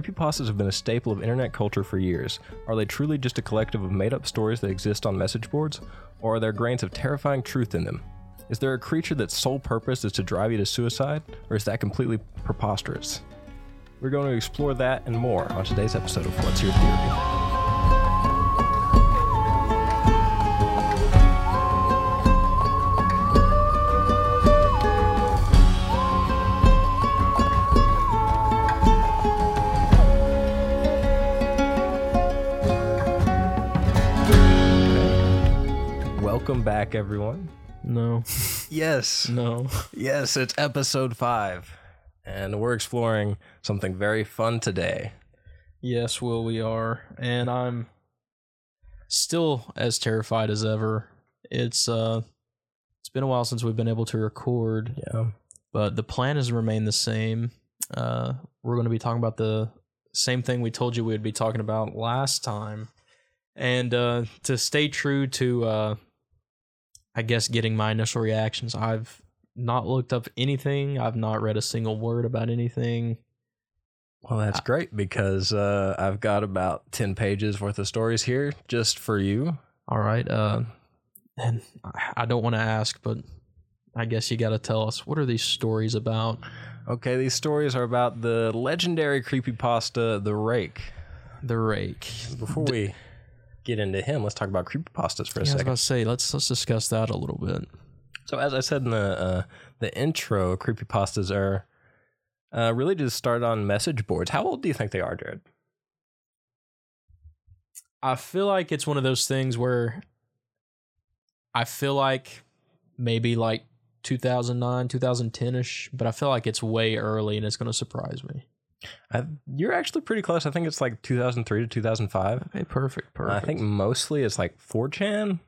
Creepypastas have been a staple of internet culture for years. Are they truly just a collective of made up stories that exist on message boards? Or are there grains of terrifying truth in them? Is there a creature that's sole purpose is to drive you to suicide? Or is that completely preposterous? We're going to explore that and more on today's episode of What's Your Theory? Back, everyone. No, Yes, no. yes, it's episode five, and we're exploring something very fun today. Yes, Will, we are. And I'm still as terrified as ever. It's uh it's been a while since we've been able to record, Yeah. but the plan has remained the same. Uh we're going to be talking about the same thing we told you we would be talking about last time. And uh to stay true to uh I guess getting my initial reactions, I've not looked up anything. I've not read a single word about anything. Well, that's great because uh, I've got about 10 pages worth of stories here just for you. All right. Uh, and I- I don't want to ask, but I guess you got to tell us what are these stories about? Okay, these stories are about the legendary creepypasta, The Rake. The rake. Before we get into him, let's talk about creepypastas for a Yeah, I was second. about to say let's let's discuss that a little bit. So, as I said in the uh, the intro, creepypastas are uh, really just started on message boards. How old do you think they are, Jared? I feel like it's one of those things where I feel like maybe like 2009, 2010 ish, but I feel like it's way early and it's going to surprise me. I, you're actually pretty close. I think it's like 2003 to 2005. Okay, perfect, perfect. I think mostly it's like 4chan.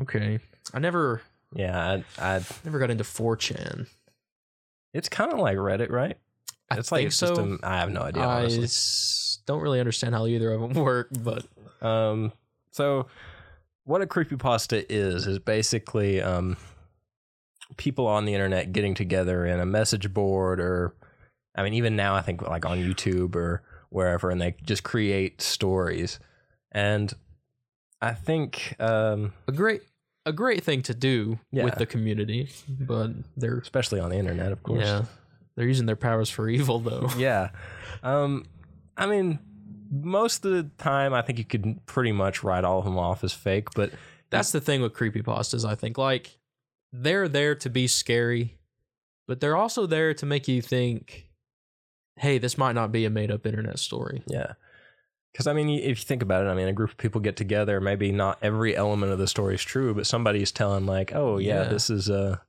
okay. I never Yeah, I, I never got into 4chan. it's kind of like Reddit, right? I It's like think it's so. a, I have no idea. I Honestly. don't really understand how either of them work, but Um, so what a creepypasta is is basically um people on the internet getting together in a message board or I mean even now I think like on YouTube or wherever and they just create stories. And I think um a great a great thing to do Yeah. with the community. But they're especially on the internet of course. yeah, they're using their powers for evil though. yeah. Um, I mean, most of the time, I think you could pretty much write all of them off as fake. But That's the thing with creepy creepypastas, I think. Like they're there to be scary, but they're also there to make you think, hey, this might not be a made up internet story. yeah, because I mean, if you think about it, I mean, a group of people get together. Maybe not every element of the story is true, but somebody's telling like, "Oh yeah, Yeah. this is a,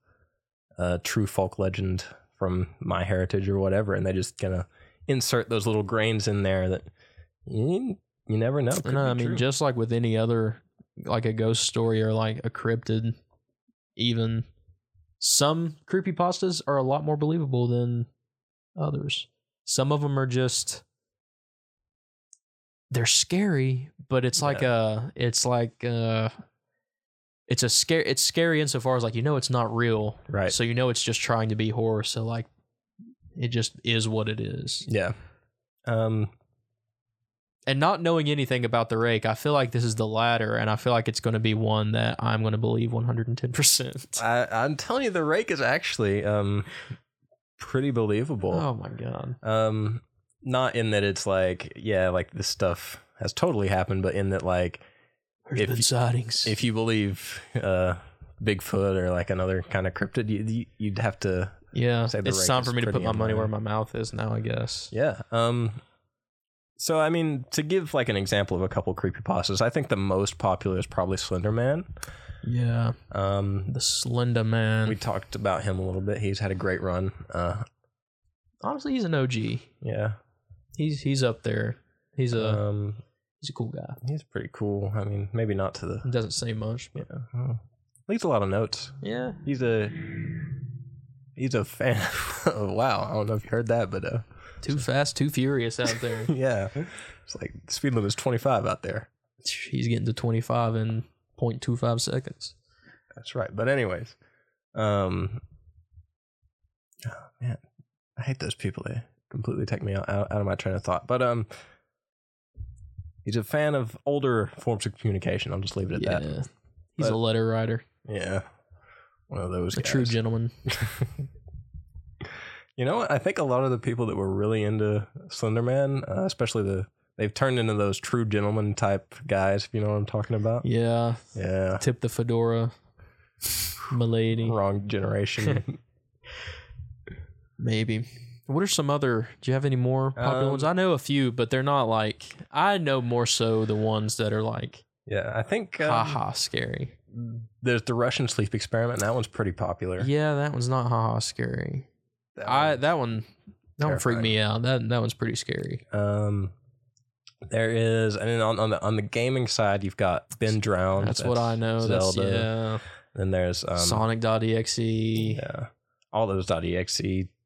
a true folk legend from my heritage or whatever," and they just gonna insert those little grains in there that you, you never know. Could And uh, I mean, true. just like with any other, like a ghost story or like a cryptid, even some creepypastas are a lot more believable than others. Some of them are just they're scary, but it's like a it's like uh it's a scare it's scary insofar as like you know it's not real. right. So you know it's just trying to be horror, so like it just is what it is. yeah. Um, and not knowing anything about the rake, I feel like this is the latter, and I feel like it's going to be one that I'm going to believe 110. percent I, I'm telling you, the rake is actually um pretty believable. Oh my god! Um, not in that it's like yeah, like this stuff has totally happened, but in that like There's If been sightings. if you believe uh Bigfoot or like another kind of cryptid, you, you you'd have to yeah, say the it's time is for me to put my money where my mouth is now. I guess. yeah. Um, so I mean, to give like an example of a couple creepy creepypastas, I think the most popular is probably Slender Man. Yeah, Um, the Slender Man. we talked about him a little bit. He's had a great run. Uh, Honestly, he's an OG. yeah. He's he's up there. He's a Um, he's a cool guy. he's pretty cool. I mean, maybe not to the He doesn't say much, but yeah. leaves a lot of notes. yeah. He's a he's a fan. of, wow, I don't know if you heard that, but uh, Too fast, too furious out there. yeah, it's like speed limit is twenty five out there. he's getting to 25 in 0.25 seconds. That's right. But anyways, um, oh man, I hate those people. They completely take me out, out, out of my train of thought. But um, he's a fan of older forms of communication. I'll just leave it at Yeah. that. He's a letter writer, Yeah, one of those. a true guys. gentleman. You know what? I think a lot of the people that were really into Slenderman, uh, especially the, they've turned into those true gentleman type guys. If you know what I'm talking about. Yeah. Yeah. Tip the fedora. Milady. Wrong generation. Maybe. What are some other? Do you have any more popular Um, ones? I know a few, but they're not like. I know more so the ones that are like, yeah, I think um, haha, scary. there's the Russian sleep experiment. That one's pretty popular. Yeah, that one's not haha scary. That I one- that one, that one freaked me out. That that one's pretty scary. Um, there is, and then on, on the on the gaming side, you've got Ben Drowned. That's, what I know. That's Zelda. yeah. Then there's um, Sonic.exe. Yeah, all those .exe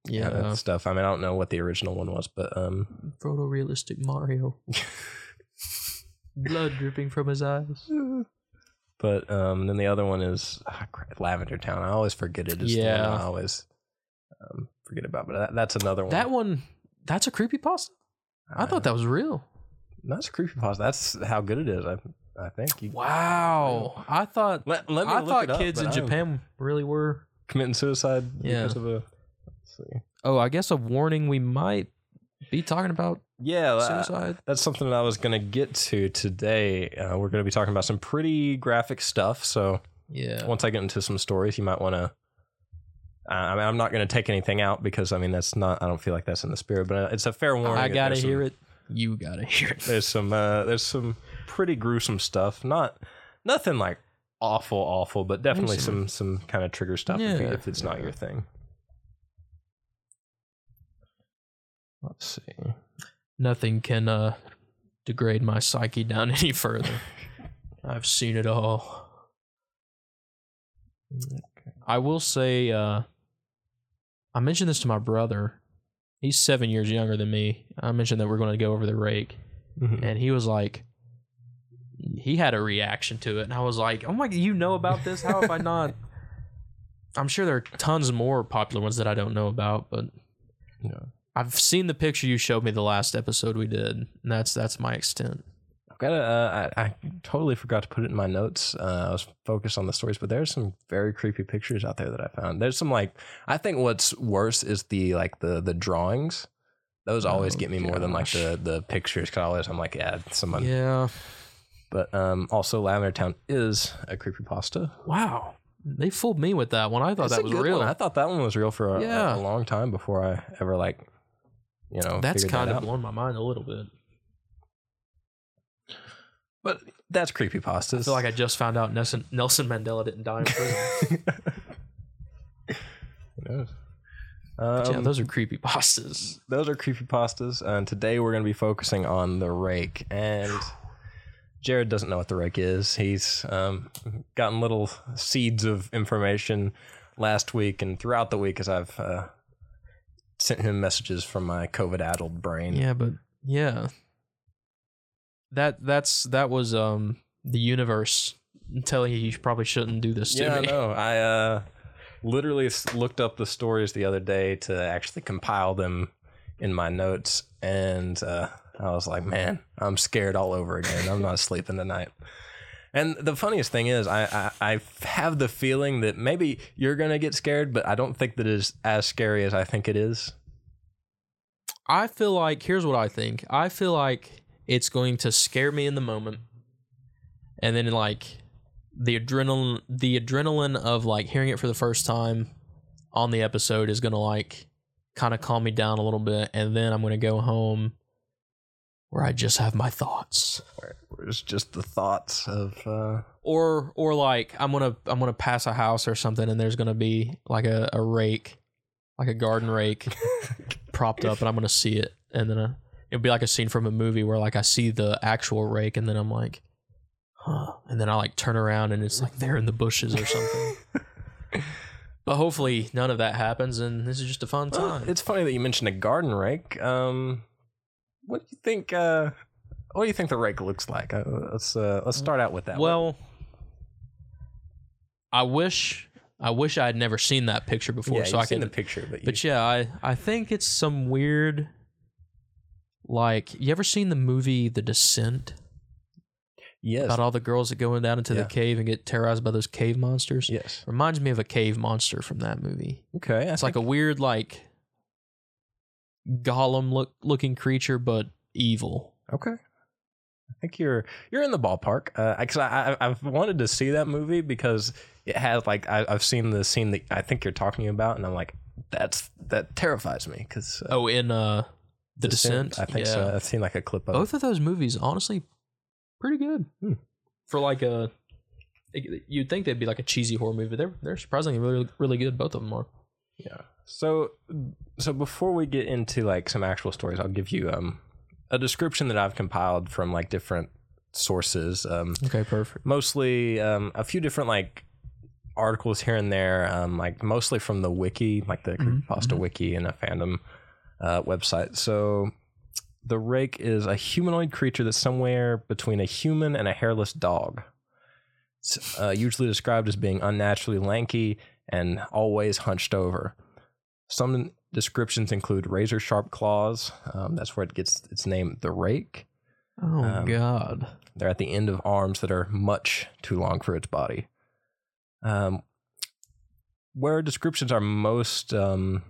Yeah. kind of stuff. I mean, I don't know what the original one was, but um, Photorealistic Mario. Blood dripping from his eyes. but um, then the other one is ah, crap, Lavender Town. I always forget it. Is Yeah. I always um, forget about. But that, that's another one. That one, that's a creepypasta. I thought that was real. That's creepy pasta. That's how good it is. I I think. You, Wow. I thought Let, let me I thought up, kids in Japan really were. committing suicide Yeah. because of a. Let's see. Oh, I guess a warning we might be talking about Yeah, that- suicide. that's something that I was going to get to today. Uh, we're going to be talking about some pretty graphic stuff. So Yeah. once I get into some stories, you might want to. Uh, I mean, I'm not going to take anything out because I mean that's not. I don't feel like that's in the spirit, but uh, it's a fair warning. I gotta hear some- it. You gotta hear it. There's some. Uh, there's some pretty gruesome stuff. Not nothing like awful, awful, but definitely some some kind of trigger stuff if, you- Yeah. if it's not your thing. Let's see. Nothing can uh, degrade my psyche down any further. I've seen it all. I will say, uh, I mentioned this to my brother. He's seven years younger than me. I mentioned that we're going to go over the rake, Mhm. and he was like, he had a reaction to it, and I was like, "Oh my, god, you know about this? How have I not?" I'm sure there are tons more popular ones that I don't know about, but Yeah. I've seen the picture you showed me the last episode we did, and that's that's my extent. I've got to, uh, I, I totally forgot to put it in my notes. Uh, I was focused on the stories, but there's some very creepy pictures out there that I found. There's some like, I think what's worse is the like the the drawings. Those always Oh, get me more than like the the pictures. Cause always I'm like, yeah, someone. Yeah. But um, also Lavender Town is a creepy pasta. Wow. They fooled me with that one. I thought It's that was real. one. I thought that one was real for a, Yeah. a, long time before I ever like, you know, That's kind of blown my mind a little bit. But that's creepypastas. I feel like I just found out Nelson, Nelson Mandela didn't die in prison. Who knows? But yeah, Um, those are creepy pastas. those are creepy pastas and today we're going to be focusing on the rake and jared doesn't know what the rake is he's um, gotten little seeds of information last week and throughout the week as i've uh, sent him messages from my covid-addled brain Yeah, but yeah. That that's that was um the universe. Telling you you probably shouldn't do this to yeah me. no i uh, literally looked up the stories the other day to actually compile them in my notes. And uh, i was like man i'm scared all over again. I'm not sleeping tonight. And the funniest thing is I, I i have the feeling that maybe you're gonna get scared but i don't think that is as scary as i think it is. I feel like here's what I think. I feel like it's going to scare me in the moment, and then like the adrenaline, the adrenaline of like hearing it for the first time on the episode is gonna like kind of calm me down a little bit, and then I'm gonna go home where I just have my thoughts, where it's just the thoughts of uh or or like I'm gonna I'm gonna pass a house or something, and there's gonna be like a, a rake, like a garden rake. propped up and I'm gonna see it, and then uh, it'll be like a scene from a movie where like I see the actual rake, and then I'm like, huh, and then I like turn around and it's like they're in the bushes or something. but hopefully none of that happens, and this is just a fun Well, time. it's funny that you mentioned a garden rake um what do you think uh what do you think the rake looks like uh, let's uh let's start out with that well, I wish I wish I had never seen that picture before, yeah, so I seen can. the picture, but, you, but yeah, I I think it's some weird. Like, you ever seen the movie The Descent yes, about all the girls that go down into Yeah. the cave and get terrorized by those cave monsters? yes. Reminds me of a cave monster from that movie. Okay, It's like a weird, like golem look looking creature, but evil. Okay. I think you're you're in the ballpark. Uh, because I, I I've wanted to see that movie because it has like I, I've seen the scene that I think you're talking about, and I'm like, that's that terrifies me because uh, Oh, in uh, The Descent. I think yeah. so. I've seen like a clip of. Both of those movies, honestly, pretty good Hmm. for like a. You'd think they'd be like a cheesy horror movie. They're they're surprisingly really really good. Both of them are. Yeah. So so before we get into like some actual stories, I'll give you um a description that I've compiled from like different sources. Um, Okay, perfect. mostly um, a few different like articles here and there, um, like mostly from the wiki, like the Mhm, Creepypasta mhm. wiki and a fandom uh, website. So the rake is a humanoid creature that's somewhere between a human and a hairless dog. It's uh, usually described as being unnaturally lanky and always hunched over. Some descriptions include razor sharp claws. Um, that's where it gets its name, the rake. Oh Um, God. They're at the end of arms that are much too long for its body. Um, where descriptions are most um,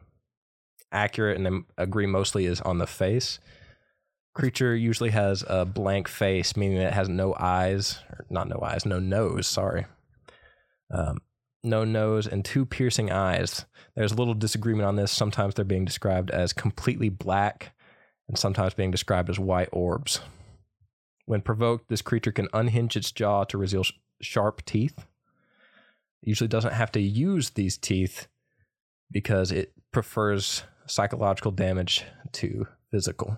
accurate and agree mostly is on the face. Creature usually has a blank face, meaning it has no eyes, or not no eyes, no nose, sorry. Um, no nose and two piercing eyes. There's a little disagreement on this. Sometimes they're being described as completely black and sometimes being described as white orbs. When provoked, this creature can unhinge its jaw to reveal sh- sharp teeth. It usually doesn't have to use these teeth because it prefers psychological damage to physical.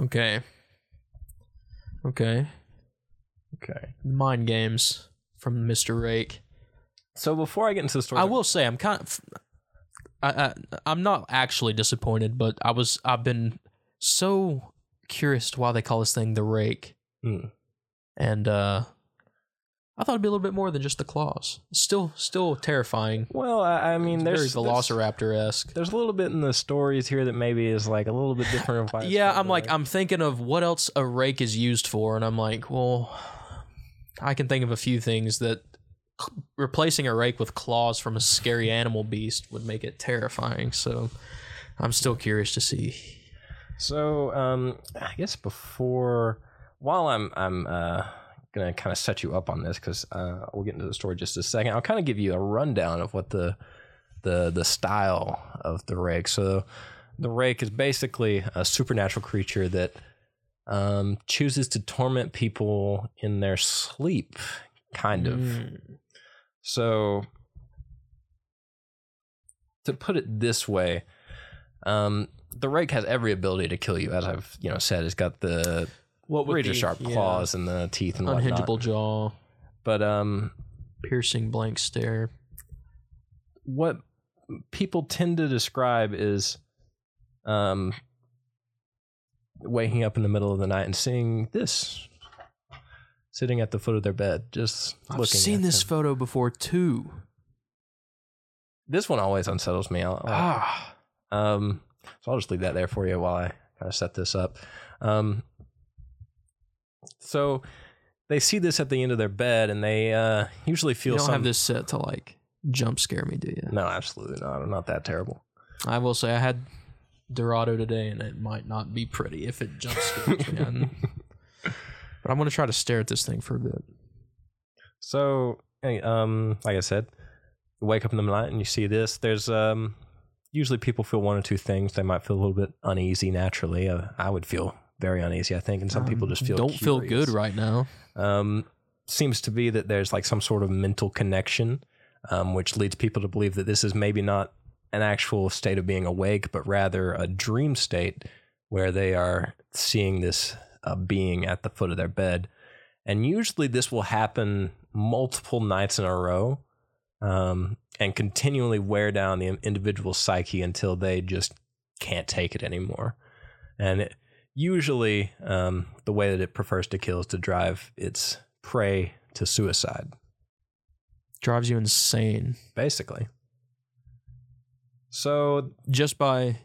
Okay. Okay. Okay. Mind games from Mr. Rake. So before I get into the story, I will say I'm kind of I, I I'm not actually disappointed, but I was I've been so curious to why they call this thing the rake. Hmm. And uh I thought it'd be a little bit more than just the claws. Still still terrifying. Well, I, I mean, there's very Velociraptor esque. There's a little bit in the stories here that maybe is like a little bit different. of Yeah, I'm the like. I'm thinking of what else a rake is used for, and I'm like, well, I can think of a few things that replacing a rake with claws from a scary animal beast would make it terrifying. So I'm still curious to see. So, um, I guess before, while I'm, I'm uh, gonna kind of set you up on this because uh, we'll get into the story just a second. I'll kind of give you a rundown of what the, the, the style of the rake. So, the rake is basically a supernatural creature that um, chooses to torment people in their sleep, kind of. Mm. So, to put it this way, um, the rake has every ability to kill you, as I've you know said. It's got the What would razor be- sharp yeah, claws and the teeth and whatnot. unhingeable jaw, But um, piercing blank stare. what people tend to describe is um, waking up in the middle of the night and seeing this sitting at the foot of their bed, just I've seen this them. photo before too. This one always unsettles me. I'll- Ah, Um, so I'll just leave that there for you while I kind of set this up. Um, so they see this at the end of their bed, and they uh, usually feel. you don't some. have this set to like jump scare me, do you? No, absolutely not. I'm not that terrible. I will say I had Dorado today, and it might not be pretty if it jump scares me. But I'm gonna try to stare at this thing for a bit. So, hey, um, like I said, you wake up in the night and you see this. There's um, usually people feel one or two things. They might feel a little bit uneasy naturally. Uh, I would feel very uneasy, I think, and some people Um, just feel don't feel good right now. um, seems to be that there's like some sort of mental connection, um, which leads people to believe that this is maybe not an actual state of being awake, but rather a dream state where they are seeing this uh, being at the foot of their bed. And usually this will happen multiple nights in a row um, and continually wear down the individual psyche until they just can't take it anymore. And it, usually, um, the way that it prefers to kill is to drive its prey to suicide. drives you insane basically. So just by.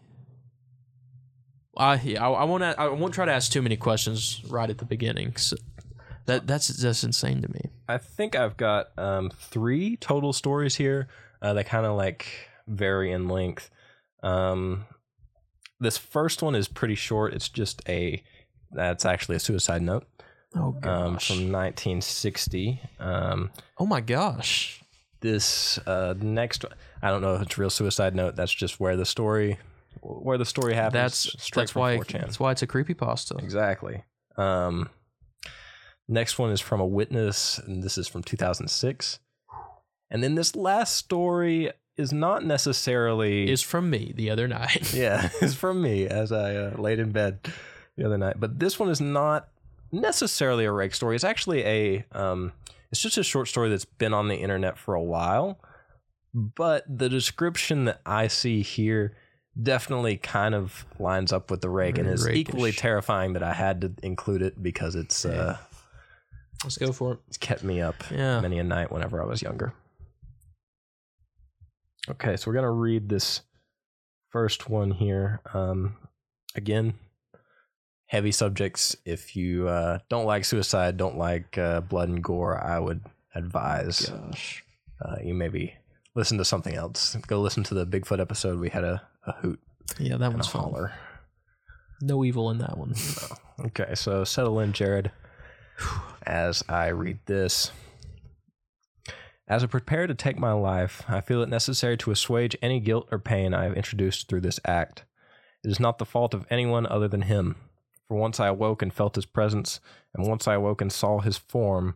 I I, I won't I won't try to ask too many questions right at the beginning. So that that's just insane to me. I think I've got um, three total stories here. Uh, they kind of like vary in length. Um, this first one is pretty short. It's just a that's actually a suicide note Oh um, from 1960. Um, oh my gosh. this uh, next, I don't know if it's a real suicide note. That's just where the story where the story happens. That's that's why 4chan. that's why it's a creepy pasta. Exactly. Um, next one is from a witness, and this is from 2006. And then this last story is not necessarily Is from me the other night. yeah, it's from me as I uh, laid in bed the other night. But this one is not necessarily a rake story. It's actually a um, it's just a short story that's been on the internet for a while. But the description that I see here definitely kind of lines up with the rake and is equally terrifying that I had to include it because it's uh, Let's go for it. it's kept me up Yeah. many a night whenever I was younger. Okay, so we're gonna read this first one here. Um, again, heavy subjects. If you uh, don't like suicide, don't like uh, blood and gore, I would advise uh, you maybe listen to something else. Go listen to the Bigfoot episode. We had a, a hoot Yeah, that one's holler. No evil in that one. Okay, so settle in, Jared, as I read this. As I prepare to take my life, I feel it necessary to assuage any guilt or pain I have introduced through this act. It is not the fault of anyone other than him. For once I awoke and felt his presence, and once I awoke and saw his form,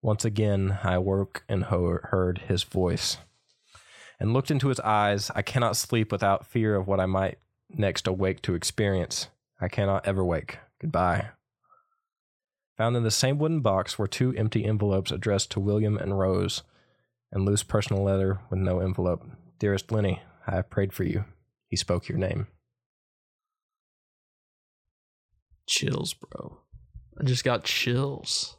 once again I awoke and ho- heard his voice. And looked into his eyes, I cannot sleep without fear of what I might next awake to experience. I cannot ever wake. Goodbye. Found in the same wooden box were two empty envelopes addressed to William and Rose, and loose personal letter with no envelope. Dearest Lenny, I have prayed for you. He spoke your name. Chills, bro. I just got chills.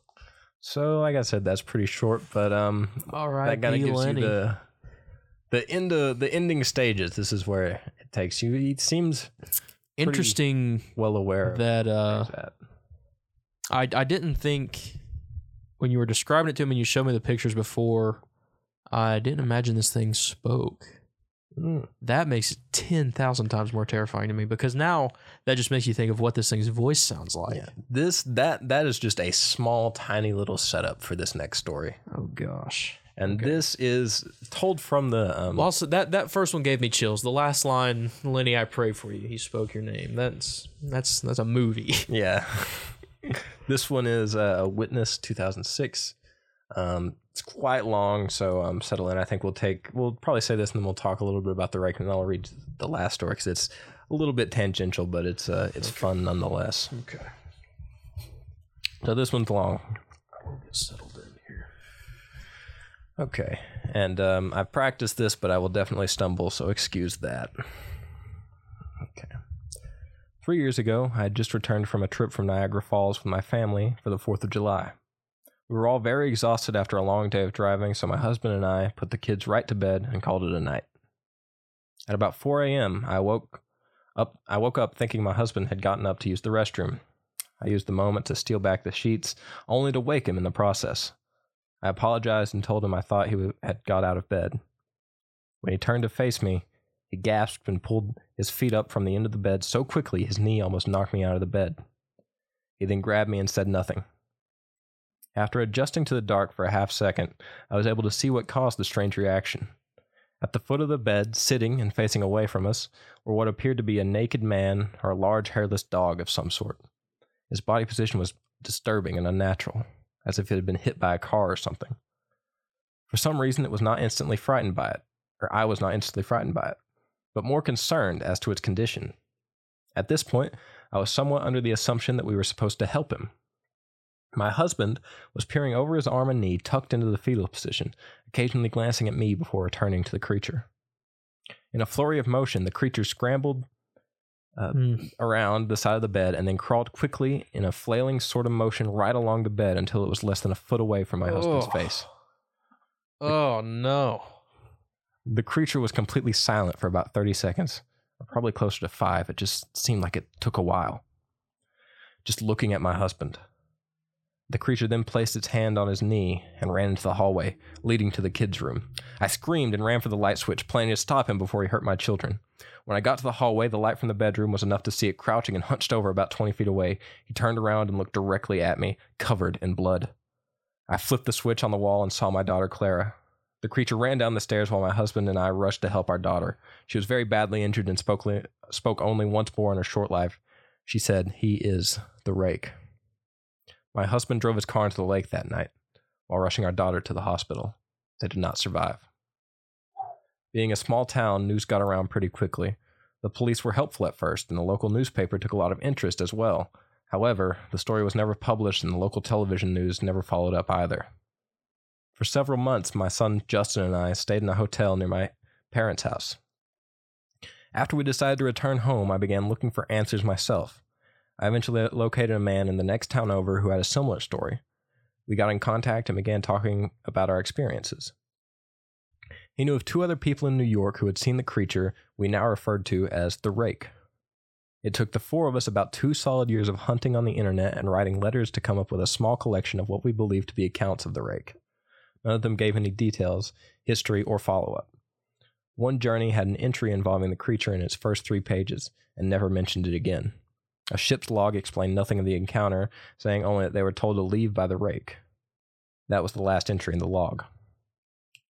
So, like I said, that's pretty short, but um, All right, that kind of gives Lenny. you the the end of the ending stages. This is where it takes you. He seems Interesting well aware that uh that. I I didn't think when you were describing it to me and you showed me the pictures before, I didn't imagine this thing spoke. Mm. That makes it ten thousand times more terrifying to me because now that just makes you think of what this thing's voice sounds like. Yeah, this that that is just a small, tiny little setup for this next story. Oh gosh. And Okay. this is told from the um, Well, also that that first one gave me chills. The last line, Lenny, I pray for you. He spoke your name. That's that's that's a movie. yeah. this one is uh, a witness 2006. Um, it's quite long, so um, settle in. I think we'll take we'll probably say this, and then we'll talk a little bit about the rake, and then I'll read the last story because it's a little bit tangential, but it's uh, it's fun nonetheless. Okay. So this one's long. I will get settled in here. Okay, and um, I practiced this, but I will definitely stumble, so excuse that. Okay. Three years ago, I had just returned from a trip from Niagara Falls with my family for the 4th of July. We were all very exhausted after a long day of driving, so my husband and I put the kids right to bed and called it a night. At about 4 a.m., I woke up. I woke up thinking my husband had gotten up to use the restroom. I used the moment to steal back the sheets, only to wake him in the process. I apologized and told him I thought he had got out of bed. When he turned to face me, he gasped and pulled his feet up from the end of the bed so quickly his knee almost knocked me out of the bed. He then grabbed me and said nothing. After adjusting to the dark for a half second, I was able to see what caused the strange reaction. At the foot of the bed, sitting and facing away from us, were what appeared to be a naked man or a large hairless dog of some sort. His body position was disturbing and unnatural as if it had been hit by a car or something. For some reason, it was not instantly frightened by it, or I was not instantly frightened by it, but more concerned as to its condition. At this point, I was somewhat under the assumption that we were supposed to help him. My husband was peering over his arm and knee, tucked into the fetal position, occasionally glancing at me before returning to the creature. In a flurry of motion, the creature scrambled uh, Mm. around the side of the bed and then crawled quickly in a flailing sort of motion right along the bed until it was less than a foot away from my husband's face. Oh no. The creature was completely silent for about 30 seconds, or probably closer to five. It just seemed like it took a while. Just looking at my husband. The creature then placed its hand on his knee and ran into the hallway, leading to the kids' room. I screamed and ran for the light switch, planning to stop him before he hurt my children. When I got to the hallway, the light from the bedroom was enough to see it crouching and hunched over about 20 feet away. He turned around and looked directly at me, covered in blood. I flipped the switch on the wall and saw my daughter Clara. The creature ran down the stairs while my husband and I rushed to help our daughter. She was very badly injured and spoke, spoke only once more in her short life. She said, He is the rake. My husband drove his car into the lake that night while rushing our daughter to the hospital. They did not survive. Being a small town, news got around pretty quickly. The police were helpful at first, and the local newspaper took a lot of interest as well. However, the story was never published, and the local television news never followed up either. For several months, my son Justin and I stayed in a hotel near my parents' house. After we decided to return home, I began looking for answers myself. I eventually located a man in the next town over who had a similar story. We got in contact and began talking about our experiences. He knew of two other people in New York who had seen the creature we now referred to as the Rake. It took the four of us about two solid years of hunting on the internet and writing letters to come up with a small collection of what we believed to be accounts of the Rake. None of them gave any details, history, or follow up. One journey had an entry involving the creature in its first three pages and never mentioned it again. A ship's log explained nothing of the encounter, saying only that they were told to leave by the rake. That was the last entry in the log.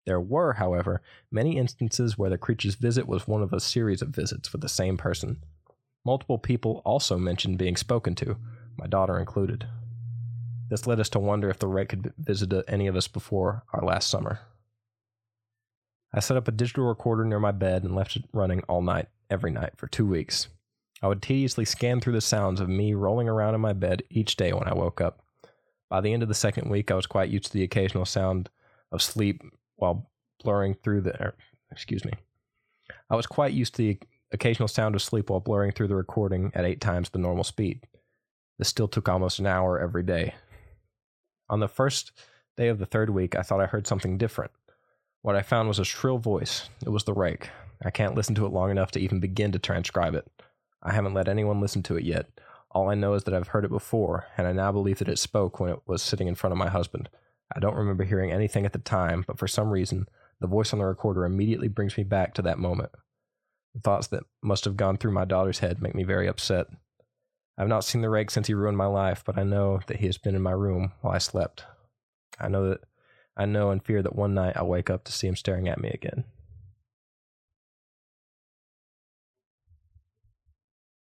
There were, however, many instances where the creature's visit was one of a series of visits with the same person. Multiple people also mentioned being spoken to, my daughter included. This led us to wonder if the rake had visited any of us before our last summer. I set up a digital recorder near my bed and left it running all night, every night, for two weeks. I would tediously scan through the sounds of me rolling around in my bed each day when I woke up. By the end of the second week, I was quite used to the occasional sound of sleep while blurring through the. Er, excuse me. I was quite used to the occasional sound of sleep while blurring through the recording at eight times the normal speed. This still took almost an hour every day. On the first day of the third week, I thought I heard something different. What I found was a shrill voice. It was the rake. I can't listen to it long enough to even begin to transcribe it. I haven't let anyone listen to it yet. All I know is that I've heard it before, and I now believe that it spoke when it was sitting in front of my husband. I don't remember hearing anything at the time, but for some reason, the voice on the recorder immediately brings me back to that moment. The thoughts that must have gone through my daughter's head make me very upset. I've not seen the rake since he ruined my life, but I know that he has been in my room while I slept. I know that I know and fear that one night I'll wake up to see him staring at me again.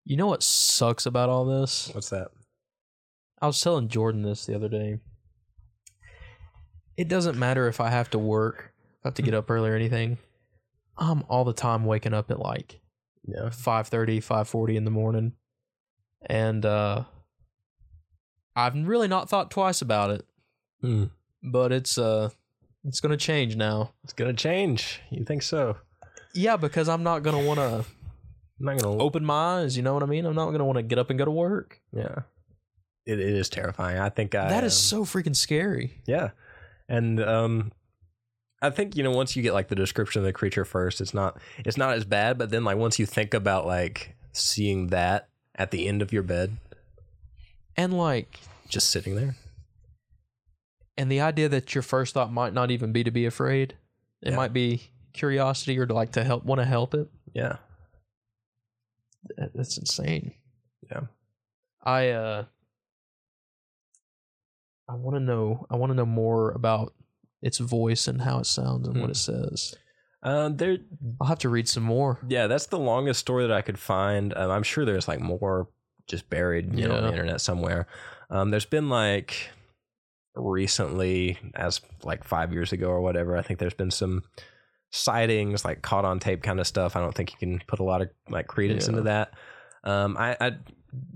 You know what sucks about all this? What's that? I was telling Jordan this the other day. It doesn't matter if I have to work, if I have to get up early or anything. I'm all the time waking up at like Yeah. 5.30, 5.40 in the morning. And uh I've really not thought twice about it, Hmm. but it's uh it's gonna change now. It's gonna change. You think so? Yeah, because I'm not gonna wanna I'm not gonna. open my eyes, you know what I mean? I'm not gonna wanna get up and go to work. Yeah. It, it is terrifying. I think I. that is um, so freaking scary. Yeah. And um I think, you know, once you get like the description of the creature first, it's not it's not as bad, but then like once you think about like seeing that at the end of your bed, And like just sitting there. and the idea that your first thought might not even be to be afraid. It Yeah. might be curiosity or to like to help want to help it. Yeah. That- That's insane. Yeah. I uh I want to know I want to know more about its voice and how it sounds and what Hmm. it says. Uh, there I'll have to read some more. yeah, that's the longest story that I could find. Um, I'm sure there's like more just buried, you know, on the internet somewhere. Um, there's been like recently, as like five years ago or whatever. I think there's been some sightings, like caught on tape kind of stuff. I don't think you can put a lot of like credence Yeah. into that. Um, I, I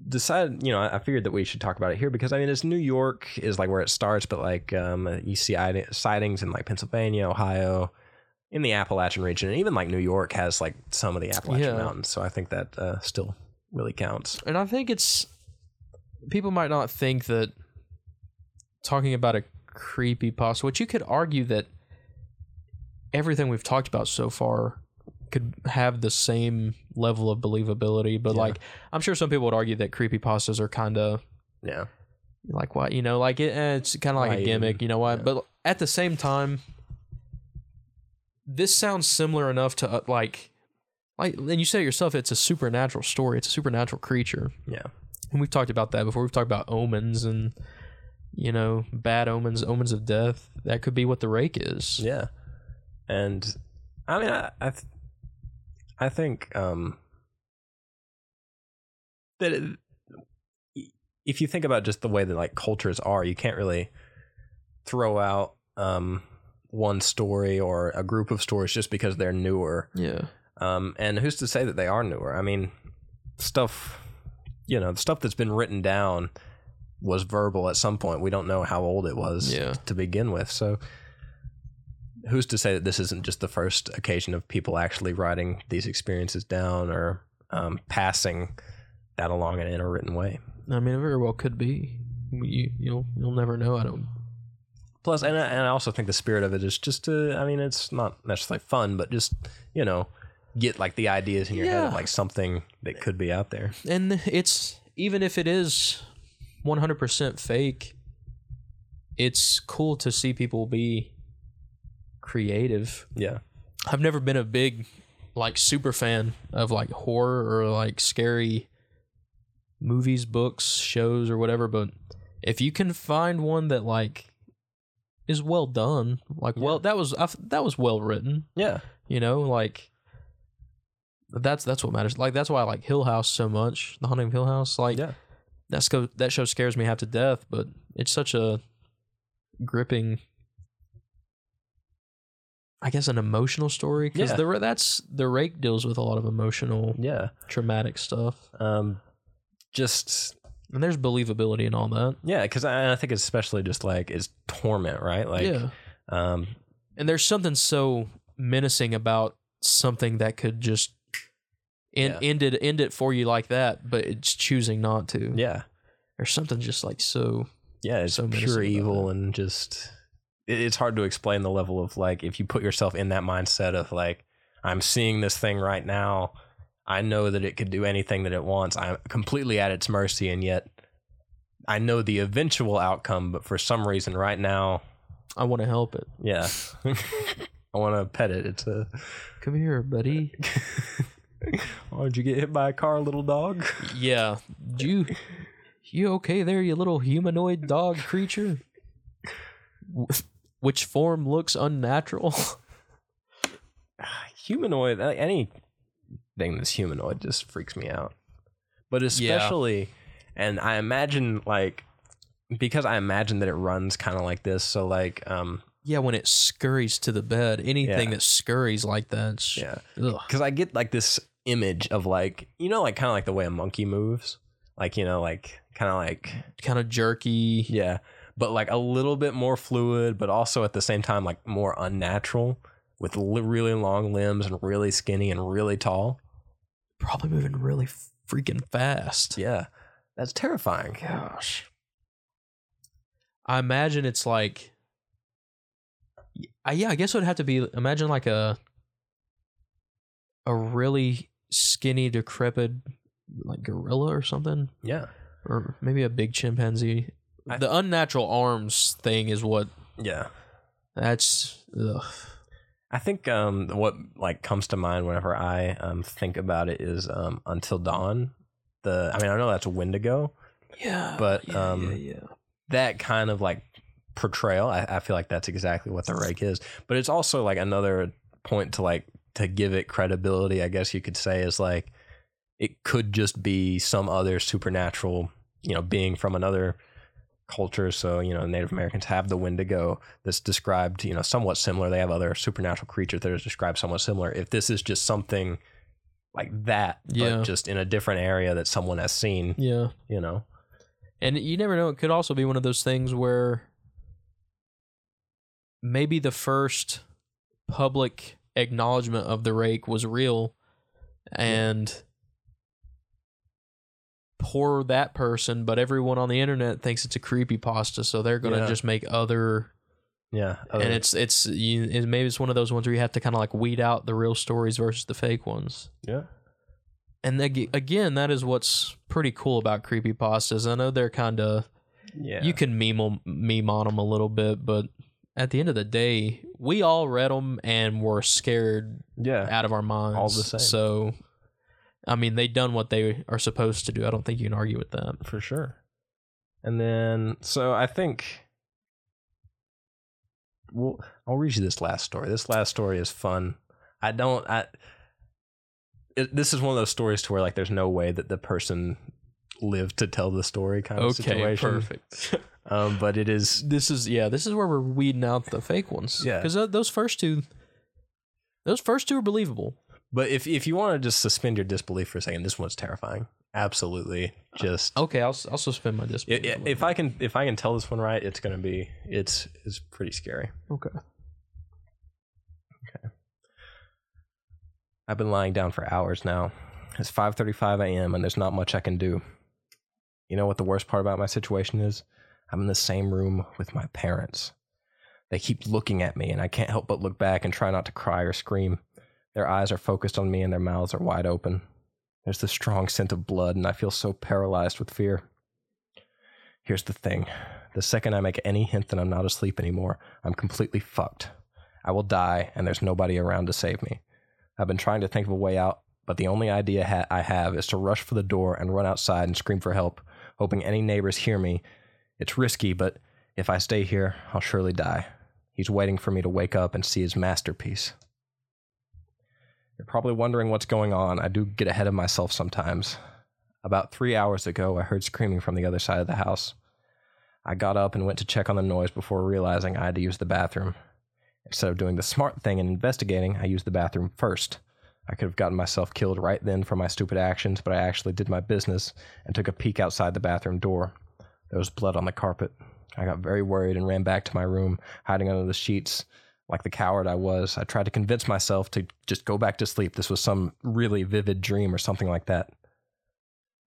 decided, you know, I figured that we should talk about it here because I mean, it's New York is like where it starts, but like um, you see sightings in like Pennsylvania, Ohio, in the Appalachian region, and even like New York has like some of the Appalachian Yeah. Mountains. So I think that uh, still really counts. And I think it's people might not think that talking about a creepy pasta, which you could argue that everything we've talked about so far could have the same level of believability. But Yeah. like, I'm sure some people would argue that creepy pastas are kind of Yeah. like what you know, like it, eh, it's kind of like a gimmick. even- You know what? yeah. But at the same time, this sounds similar enough to uh, like, like, and you said it yourself. It's a supernatural story. It's a supernatural creature. Yeah. And we've talked about that before. We've talked about omens and you know bad omens, omens of death. That could be what the rake is. Yeah. And I mean, I I, th- I think um, that it, if you think about just the way that like cultures are, you can't really throw out um, one story or a group of stories just because they're newer. Yeah. Um, and who's to say that they are newer? I mean, stuff, you know, the stuff that's been written down was verbal at some point. We don't know how old it was Yeah. to begin with. So, who's to say that this isn't just the first occasion of people actually writing these experiences down or um, passing that along in a written way? I mean, it very well could be. You you'll you'll never know. I don't. Plus, and I, and I also think the spirit of it is just to, I mean, it's not necessarily fun, but just, you know, get like the ideas in your head of like something that could be out there. And it's even if it is 100% fake, it's cool to see people be creative. Yeah. I've never been a big like super fan of like horror or like scary movies, books, shows or whatever, but if you can find one that like is well done, like well that was I that was well written, Yeah. you know, like that's that's what matters. Like that's why I like Hill House so much, The Haunting of Hill House. Like Yeah. that's go that show scares me half to death, but it's such a gripping I guess an emotional story because Yeah. the that's the rake deals with a lot of emotional Yeah. traumatic stuff Um, just and there's believability in all that yeah, because I, I think it's especially just like it's torment, right? Like, yeah um, and there's something so menacing about something that could just end, Yeah. end it end it for you like that but it's choosing not to yeah, there's something just like so yeah, it's So menacing pure about evil and just it's hard to explain the level of like if you put yourself in that mindset of like I'm seeing this thing right now. I know that it could do anything that it wants. I'm completely at its mercy, and yet I know the eventual outcome. But for some reason, right now, i want to help it yeah, I want to pet it. It's a. come here buddy oh, did you get hit by a car, little dog? Yeah. You you okay there, you little humanoid dog creature? Wh- Which form looks unnatural? humanoid uh, anything that's humanoid just freaks me out but especially and i imagine like because i imagine that it runs kind of like this so like um yeah, when it scurries to the bed, anything Yeah. that scurries like that. yeah because i get like this image of like you know like kind of like the way a monkey moves like you know like kind of like Kind of jerky. yeah but like a little bit more fluid but also at the same time like more unnatural with li- really long limbs and really skinny and really tall Probably moving really freaking fast. yeah that's terrifying Gosh. I imagine it's like I, yeah, I guess it would have to be imagine like a a really skinny, decrepit like gorilla or something. yeah Or maybe a big chimpanzee. I- the unnatural arms thing is what yeah that's ugh. I think um, what like comes to mind whenever I um, think about it is um, Until Dawn. The I mean I know that's a Wendigo. Yeah. But, yeah, um, yeah, yeah. That kind of like portrayal, I, I feel like that's exactly what the rake is. But it's also like another point to like to give it credibility. I guess you could say is like it could just be some other supernatural, you know, being from another culture. So you know, Native Americans have the Wendigo that's described, you know, somewhat similar. They have other supernatural creatures that are described somewhat similar. If this is just something like that, Yeah. but just in a different area that someone has seen, Yeah. you know, And you never know. It could also be one of those things where maybe the first public acknowledgement of the rake was real and poor that person, but everyone on the internet thinks it's a creepy pasta, so they're going to Yeah. just make other Yeah. and it's it's you, it, maybe it's one of those ones where you have to kind of like weed out the real stories versus the fake ones. yeah. And ag- again, that is what's pretty cool about creepy pastas. I know they're kind of Yeah. you can meme 'em- meme on them a little bit, but at the end of the day, we all read them and were scared yeah. out of our minds. All the same. So, I mean, they done what they are supposed to do. I don't think you can argue with that. for sure. And then, so I think, well, I'll read you this last story. This last story is fun. I don't, I, it, this is one of those stories to where like there's no way that the person lived to tell the story kind of situation. perfect. Um, but it is, this is yeah, this is where we're weeding out the fake ones. Yeah. because those first two, those first two are believable. But if if you want to just suspend your disbelief for a second, this one's terrifying. Absolutely, just. Okay, I'll I'll suspend my disbelief. i- if I can, if I can tell this one right, it's gonna be, it's, it's pretty scary. Okay. Okay, I've been lying down for hours now. It's 5:35 a.m. and there's not much I can do. You know what the worst part about my situation is? I'm in the same room with my parents. They keep looking at me and I can't help but look back and try not to cry or scream. Their eyes are focused on me and their mouths are wide open. There's the strong scent of blood and I feel so paralyzed with fear. Here's the thing. The second I make any hint that I'm not asleep anymore, I'm completely fucked. I will die and there's nobody around to save me. I've been trying to think of a way out, but the only idea ha- I have is to rush for the door and run outside and scream for help, hoping any neighbors hear me. It's risky, but if I stay here, I'll surely die. He's waiting for me to wake up and see his masterpiece. You're probably wondering what's going on. I do get ahead of myself sometimes. About three hours ago, I heard screaming from the other side of the house. I got up and went to check on the noise before realizing I had to use the bathroom. Instead of doing the smart thing and investigating, I used the bathroom first. I could have gotten myself killed right then for my stupid actions, but I actually did my business and took a peek outside the bathroom door. There was blood on the carpet. I got very worried and ran back to my room, hiding under the sheets. Like the coward I was, I tried to convince myself to just go back to sleep. This was some really vivid dream or something like that.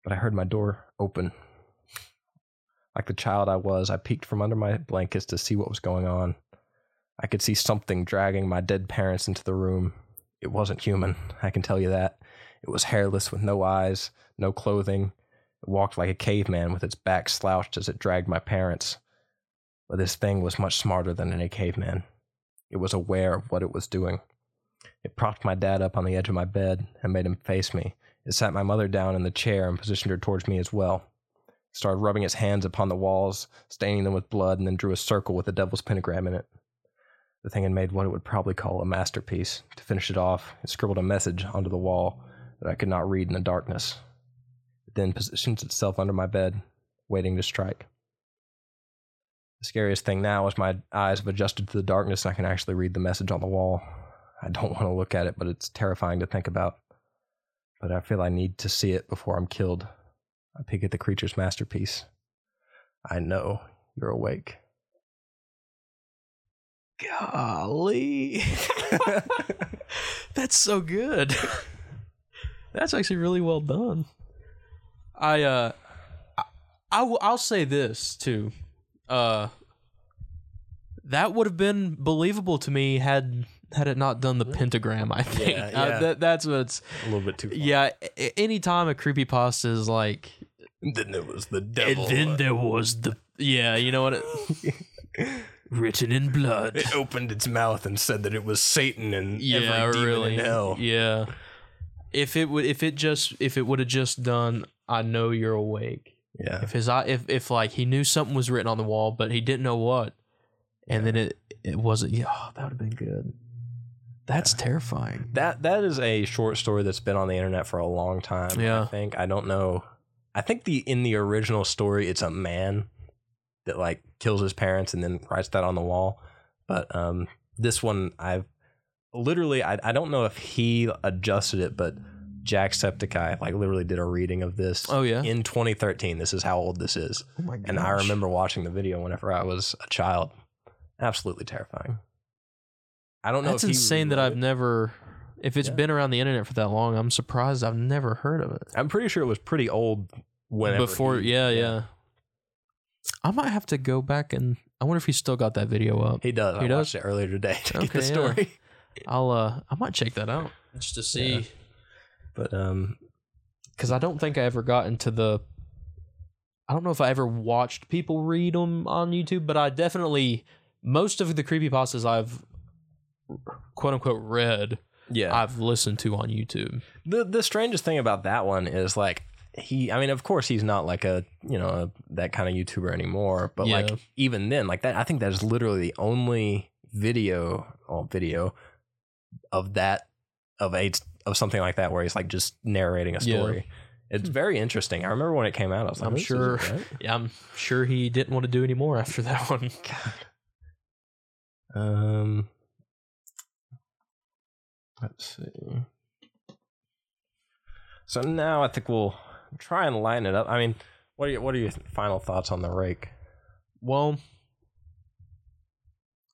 But I heard my door open. Like the child I was, I peeked from under my blankets to see what was going on. I could see something dragging my dead parents into the room. It wasn't human, I can tell you that. It was hairless with no eyes, no clothing. It walked like a caveman with its back slouched as it dragged my parents. But this thing was much smarter than any caveman. It was aware of what it was doing. It propped my dad up on the edge of my bed and made him face me. It sat my mother down in the chair and positioned her towards me as well. It started rubbing its hands upon the walls, staining them with blood, and then drew a circle with the devil's pentagram in it. The thing had made what it would probably call a masterpiece. To finish it off, it scribbled a message onto the wall that I could not read in the darkness. It then positions itself under my bed, waiting to strike. The scariest thing now is my eyes have adjusted to the darkness and I can actually read the message on the wall. I don't want to look at it, but it's terrifying to think about. But I feel I need to see it before I'm killed. I peek at the creature's masterpiece. I know you're awake. golly, that's so good. that's actually really well done. I uh, I, I will, I'll say this too. Uh, that would have been believable to me had had it not done the pentagram. I think Yeah, Uh, that, that's what's A little bit too far. yeah. Anytime a creepy creepypasta is like, Then it was the and devil. then there was the yeah, you know what? It, written in blood. it opened its mouth and said that it was Satan and yeah, every demon really. in hell. Yeah. If it would, if it just, if it would have just done, I know you're awake. Yeah. If his eye, if if like he knew something was written on the wall, but he didn't know what, and then it it wasn't. Yeah, oh, that would have been good. That's terrifying. That that is a short story that's been on the internet for a long time. Yeah. I think I don't know. I think the in the original story it's a man that like kills his parents and then writes that on the wall. But um this one I've literally I, I don't know if he adjusted it, but Jacksepticeye like literally did a reading of this Oh yeah. in 2013. This is how old this is. oh my god. And I remember watching the video whenever I was a child. Absolutely terrifying. I don't know That's if he insane that I've it. never. If it's Yeah. been around the internet for that long, I'm surprised I've never heard of it. I'm pretty sure it was pretty old whenever Before, he- yeah, yeah, I might have to go back and I wonder if he still got that video up. He does. He I does? watched it earlier today to get Okay, the yeah. story. I'll uh I might check that out just to see Yeah. But um, because I don't think I ever got into the. I don't know if I ever watched people read them on YouTube, but I definitely most of the creepypastas I've quote unquote read, yeah. I've listened to on YouTube. the the strangest thing about that one is like he. I mean, of course, he's not like a you know a, that kind of YouTuber anymore. But like even then, like that, I think that is literally the only video, well, video of that of a of something like that where he's like just narrating a Yeah. story. It's very interesting. I remember when it came out. I was like, I'm sure- right." Yeah, I'm sure he didn't want to do any more after that one. God. Um, let's see. So now I think we'll try and line it up. I mean, what are your, what are your final thoughts on the rake? Well,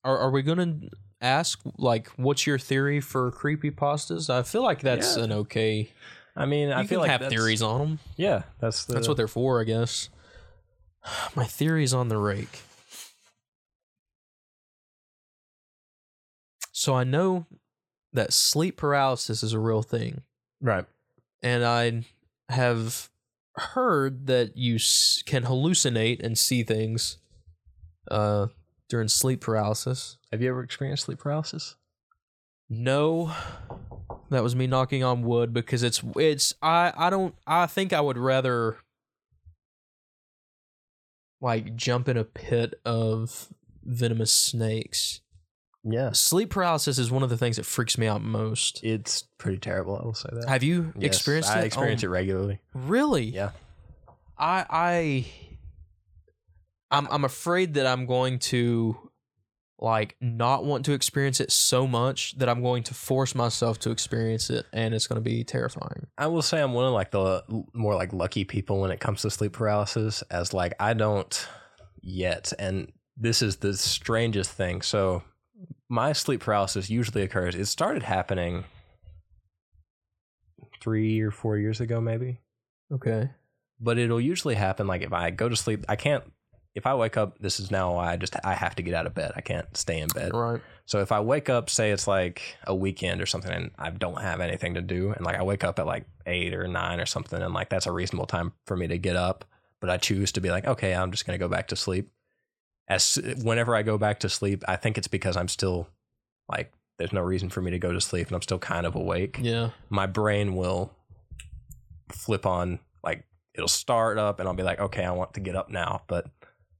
are are we gonna ask like what's your theory for creepy pastas? I feel like that's Yeah. an okay. I mean, I feel like have theories on them. Yeah, that's the, That's what they're for, I guess. My theories on the rake. So I know that sleep paralysis is a real thing, right. and I have heard that you can hallucinate and see things uh, during sleep paralysis. Have you ever experienced sleep paralysis? No, that was me knocking on wood because it's it's I I don't I think I would rather like jump in a pit of venomous snakes. Yeah. Sleep paralysis is one of the things that freaks me out most. it's pretty terrible. I will say that. Have you Yes, experienced I it? Oh, experience Oh, it regularly. Really? Yeah. I I I'm I'm afraid that I'm going to like not want to experience it so much that I'm going to force myself to experience it and it's going to be terrifying. I will say I'm one of like the more like lucky people when it comes to sleep paralysis as like I don't yet and this is the strangest thing. So my sleep paralysis usually occurs it started happening 3 or 4 years ago maybe. Okay. But it'll usually happen like if I go to sleep I can't if I wake up this is now why I just I have to get out of bed. I can't stay in bed. Right. So if I wake up, say it's like a weekend or something, and I don't have anything to do, and like I wake up at like eight or nine or something, and like that's a reasonable time for me to get up, but I choose to be like, okay, I'm just gonna go back to sleep. As whenever I go back to sleep, I think it's because I'm still like there's no reason for me to go to sleep, and I'm still kind of awake. Yeah. My brain will flip on like it'll start up, and I'll be like, okay, I want to get up now, but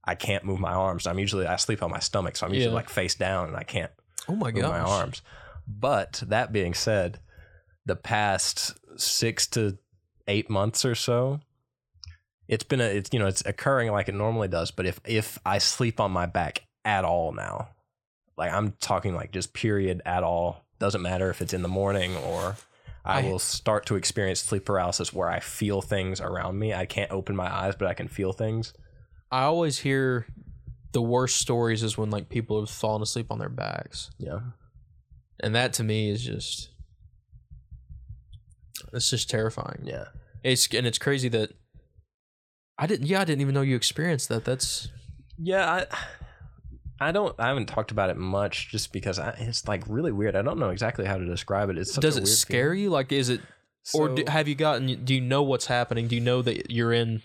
I can't move my arms. I'm usually I sleep on my stomach, so I'm usually Yeah. like face down, and I can't Oh my move god. my arms. But that being said, the past six to eight months or so, it's been a it's you know it's occurring like it normally does. But if if I sleep on my back at all now, like I'm talking like just period at all, doesn't matter if it's in the morning or. I, I- will start to experience sleep paralysis where I feel things around me. I can't open my eyes, but I can feel things. I always hear the worst stories is when like people have fallen asleep on their backs. Yeah. And that to me is just it's just terrifying. Yeah. It's and it's crazy that I didn't yeah, I didn't even know you experienced that. That's Yeah, I I don't I haven't talked about it much just because I, it's like really weird. I don't know exactly how to describe it. It's does it scare you? Like is it or do, have you gotten do you know what's happening? Do you know that you're in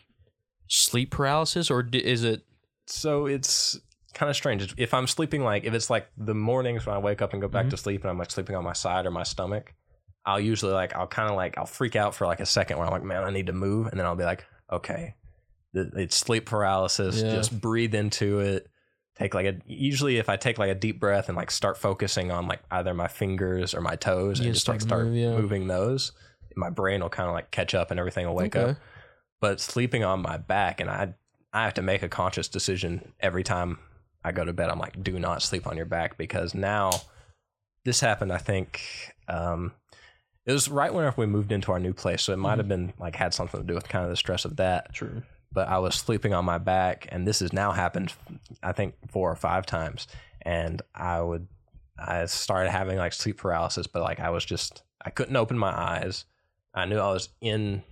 sleep paralysis or d- is it so it's kind of strange. If I'm sleeping like if it's like the mornings when I wake up and go back Mhm. to sleep and I'm like sleeping on my side or my stomach, I'll usually like I'll kind of like I'll freak out for like a second where I'm like, man, I need to move, and then I'll be like, okay, it's sleep paralysis. Yeah. Just breathe into it. Take like a usually if I take like a deep breath and like start focusing on like either my fingers or my toes You and just like start move, yeah. moving those, my brain will kind of like catch up and everything will wake up Okay. But sleeping on my back and I I have to make a conscious decision every time I go to bed. I'm like, do not sleep on your back because now this happened. I think um, it was right whenever we moved into our new place, so it might have been like had something to do with kind of the stress of that. True. But I was sleeping on my back, and this has now happened, I think four or five times, and I would I started having like sleep paralysis, but like I was just I couldn't open my eyes. I knew I was in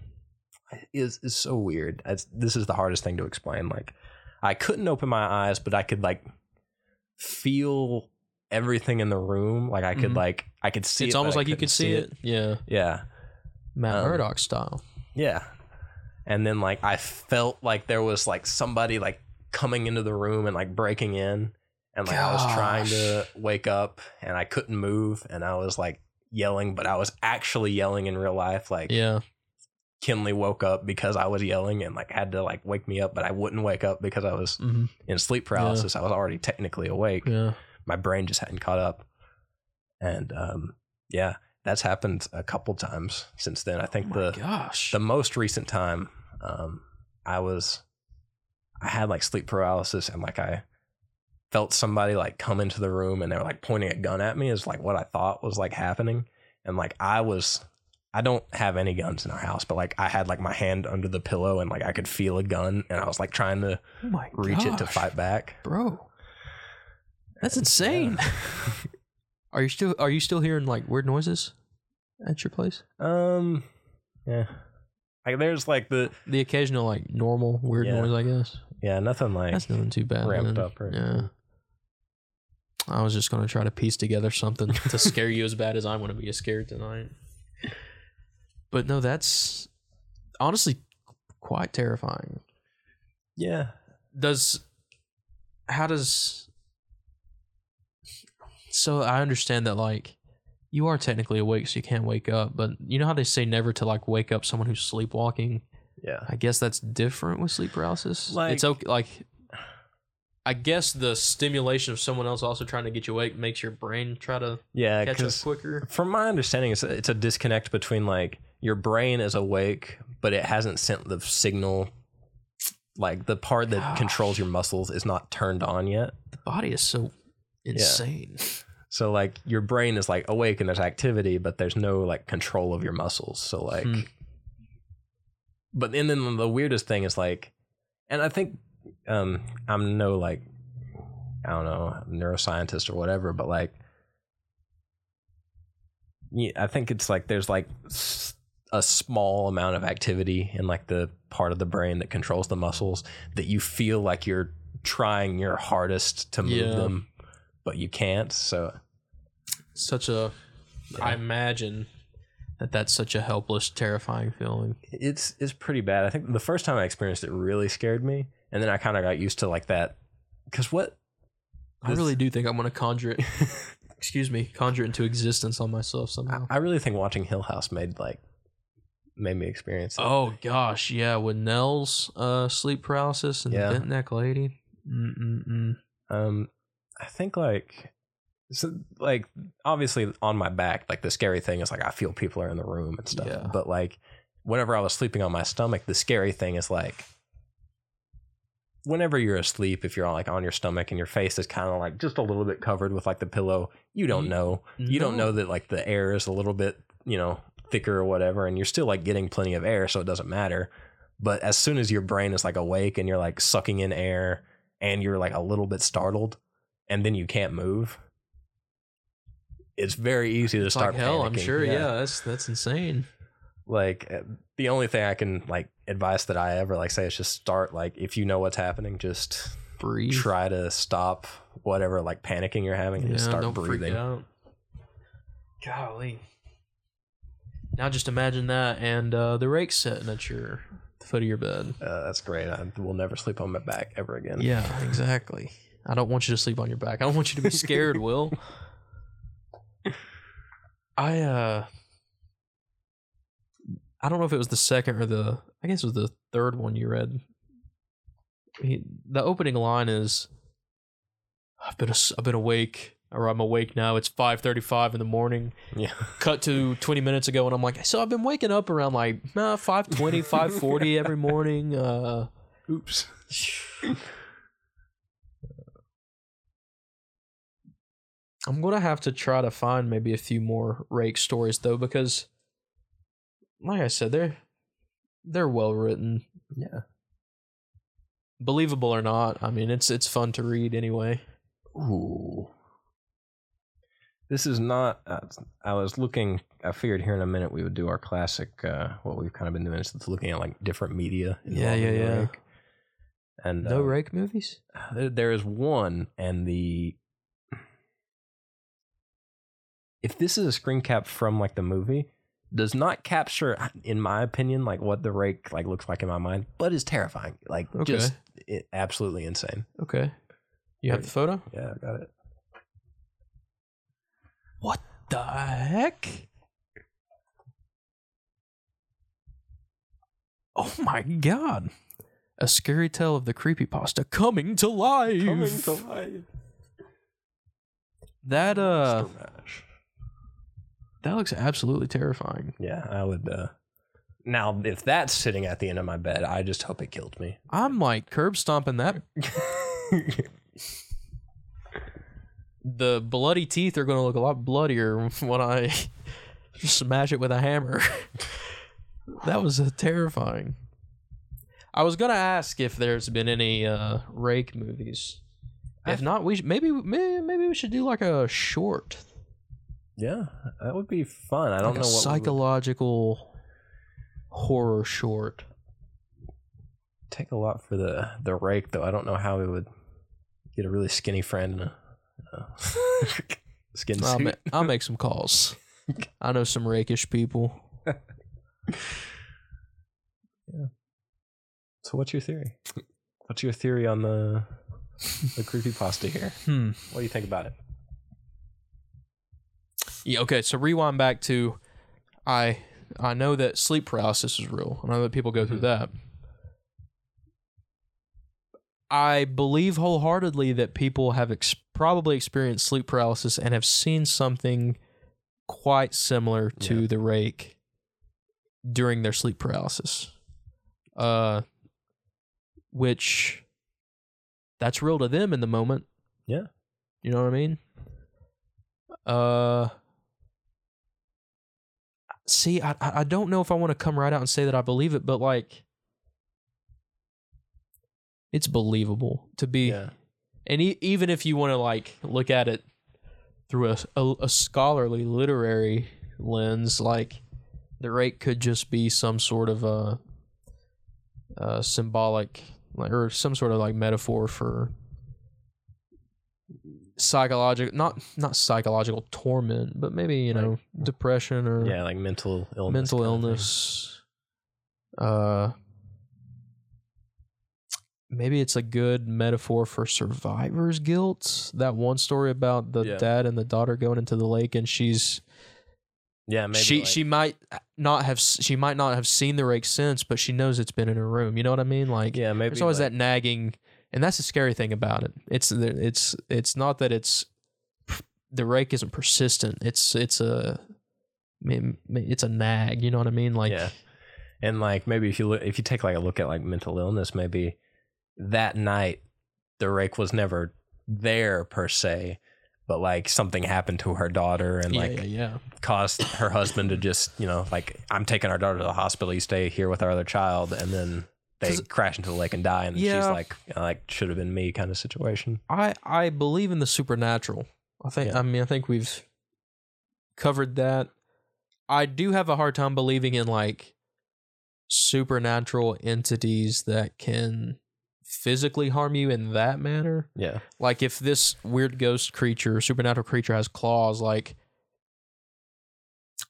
is is so weird. It's, this is the hardest thing to explain. Like I couldn't open my eyes, but I could like feel everything in the room. Like I could Mhm. like I could see. it's it, almost like you couldn't see it. Yeah, Yeah, Matt Um, Murdock style. yeah. And then like I felt like there was like somebody like coming into the room and like breaking in, and like I was trying to wake up and I couldn't move, and I was like yelling, but I was actually yelling in real life. Like Yeah, Kinley woke up because I was yelling and like had to like wake me up, but I wouldn't wake up because I was hmm in sleep paralysis. I was already technically awake. yeah. My brain just hadn't caught up. And um, yeah, that's happened a couple times since then. I think oh the gosh. the most recent time um, I was I had like sleep paralysis and like I felt somebody like come into the room and they were like pointing a gun at me is like what I thought was like happening. And like I was I don't have any guns in our house, but like I had like my hand under the pillow and like I could feel a gun and I was like trying to oh reach it to fight back. bro. That's insane. Are you still are you still hearing like weird noises at your place? Um yeah. Like there's like the The occasional like normal weird Yeah. noise, I guess. yeah, nothing like That's nothing too bad. ramped man. up or yeah. anything. I was just gonna try to piece together something to scare you as bad as I'm gonna be scared tonight. But no, that's honestly quite terrifying. Yeah. Does how does so I understand that like you are technically awake so you can't wake up, but you know how they say never to like wake up someone who's sleepwalking? Yeah. I guess that's different with sleep paralysis. Like- it's okay. Like, I guess the stimulation of someone else also trying to get you awake makes your brain try to Yeah, catch up quicker. from my understanding, it's a, it's a disconnect between like your brain is awake, but it hasn't sent the signal. Like the part that Gosh. controls your muscles is not turned on yet. The body is so insane. So like your brain is like awake and there's activity, but there's no like control of your muscles. So like, Hmm. but and then the weirdest thing is like, and I think um I'm no like I don't know neuroscientist or whatever, but like, yeah, I think it's like there's like a small amount of activity in like the part of the brain that controls the muscles that you feel like you're trying your hardest to move Yeah. them, but you can't. So Such a, I Yeah. imagine that that's such a helpless, terrifying feeling. it's it's pretty bad. I think the first time I experienced it really scared me, and then I kind of got used to like that. Because what? I really do think I'm gonna conjure it. excuse me, conjure it into existence on myself I, somehow. I really think watching Hill House made like made me experience. Oh gosh, yeah, with Nell's uh, sleep paralysis and Yeah. the bent neck lady. Mm-mm-mm. Um, I think like so like obviously on my back, like the scary thing is like I feel people are in the room and stuff. Yeah. But like whenever I was sleeping on my stomach, the scary thing is like whenever you're asleep, if you're like on your stomach and your face is kind of like just a little bit covered with like the pillow, you don't Ye- know. You don't know that like the air is a little bit, you know, thicker or whatever, and you're still like getting plenty of air, so it doesn't matter. But as soon as your brain is like awake and you're like sucking in air and you're like a little bit startled and then you can't move, it's very easy to It's start like hell, I'm sure. Yeah. that's that's insane. Like uh, the only thing I can like advice that I ever like say is just start like if you know what's happening, just Breathe. try to stop whatever like panicking you're having and yeah, just start breathing. Golly. Now just imagine that and uh, the rake sitting at your the foot of your bed. Uh, that's great. I will never sleep on my back ever again. Yeah, exactly. I don't want you to sleep on your back. I don't want you to be scared, Will. I uh I don't know if it was the second or the I guess it was the third one you read. He, the opening line is I've been as- I've been awake or I'm awake now. It's 5:35 in the morning. Yeah. Cut to 20 minutes ago and I'm like, "So I've been waking up around like uh, 5:20, 5:40 every morning." Uh Oops. I'm gonna have to try to find maybe a few more rake stories though, because like I said, they're they're well written, Yeah. believable or not. I mean, it's it's fun to read anyway. Ooh this is not. Uh, I was looking. I figured here in a minute we would do our classic. Uh, what we've kind of been doing is looking at like different media. Yeah, yeah, yeah. Rake. And no uh, rake movies. There, there is one, and the if this is a screen cap from like the movie, does not capture, in my opinion, like what the rake like looks like in my mind, but is terrifying. Like okay. just it, absolutely insane. Okay, you have the photo? Yeah, I got it. What the heck? Oh my god. A scary tale of the creepypasta coming to life. Coming to life. that uh that looks absolutely terrifying. Yeah, I would. uh Now, if that's sitting at the end of my bed, I just hope it killed me. I'm like curb stomping that the bloody teeth are going to look a lot bloodier when I smash it with a hammer. that was uh, terrifying. I was going to ask if there's been any uh, Rake movies. If not, we sh- maybe maybe maybe we should do like a short, yeah, that would be fun. I don't like know what we would psychological horror short. take a lot for the the rake, though. I don't know how we would get a really skinny friend a skin I'll, suit. ma- I'll make some calls. I know some rakish people. Yeah. So, what's your theory? What's your theory on the the creepy pasta here? Hmm. What do you think about it? Yeah, okay, so rewind back to I I know that sleep paralysis is real. I know that people go through that. I believe wholeheartedly that people have ex- probably experienced sleep paralysis and have seen something quite similar to Yeah. the rake during their sleep paralysis. Uh which that's real to them in the moment. Yeah. You know what I mean? Uh see I I I don't know if I want to come right out and say that I believe it, but like it's believable to be Yeah, and e- even if you want to like look at it through a, a, a scholarly literary lens like the rake could just be some sort of a, a symbolic like or some sort of like metaphor for psychological not not psychological torment but maybe you know depression or yeah, like mental illness. mental kind of thing. illness. Uh, maybe it's a good metaphor for survivor's guilt. That one story about the Yeah. dad and the daughter going into the lake, and she's Yeah, maybe she like- she might not have s- she might not have seen the rake since, but she knows it's been in her room. You know what I mean? Like yeah, maybe there's always like- that nagging, and that's the scary thing about it. It's it's it's not that it's the rake isn't persistent. It's it's a I mean, it's a nag. You know what I mean? Like yeah, and like maybe if you look, if you take like a look at like mental illness, maybe that night the rake was never there per se, but like something happened to her daughter and yeah, like yeah, yeah. caused her husband to just you know like I'm taking our daughter to the hospital. You stay here with our other child, and then they crash into the lake and die, and she's like you know, like should have been me kind of situation. I I believe in the supernatural. I think. I mean I think we've covered that. I do have a hard time believing in like supernatural entities that can physically harm you in that manner. Yeah, Like if this weird ghost creature, supernatural creature has claws like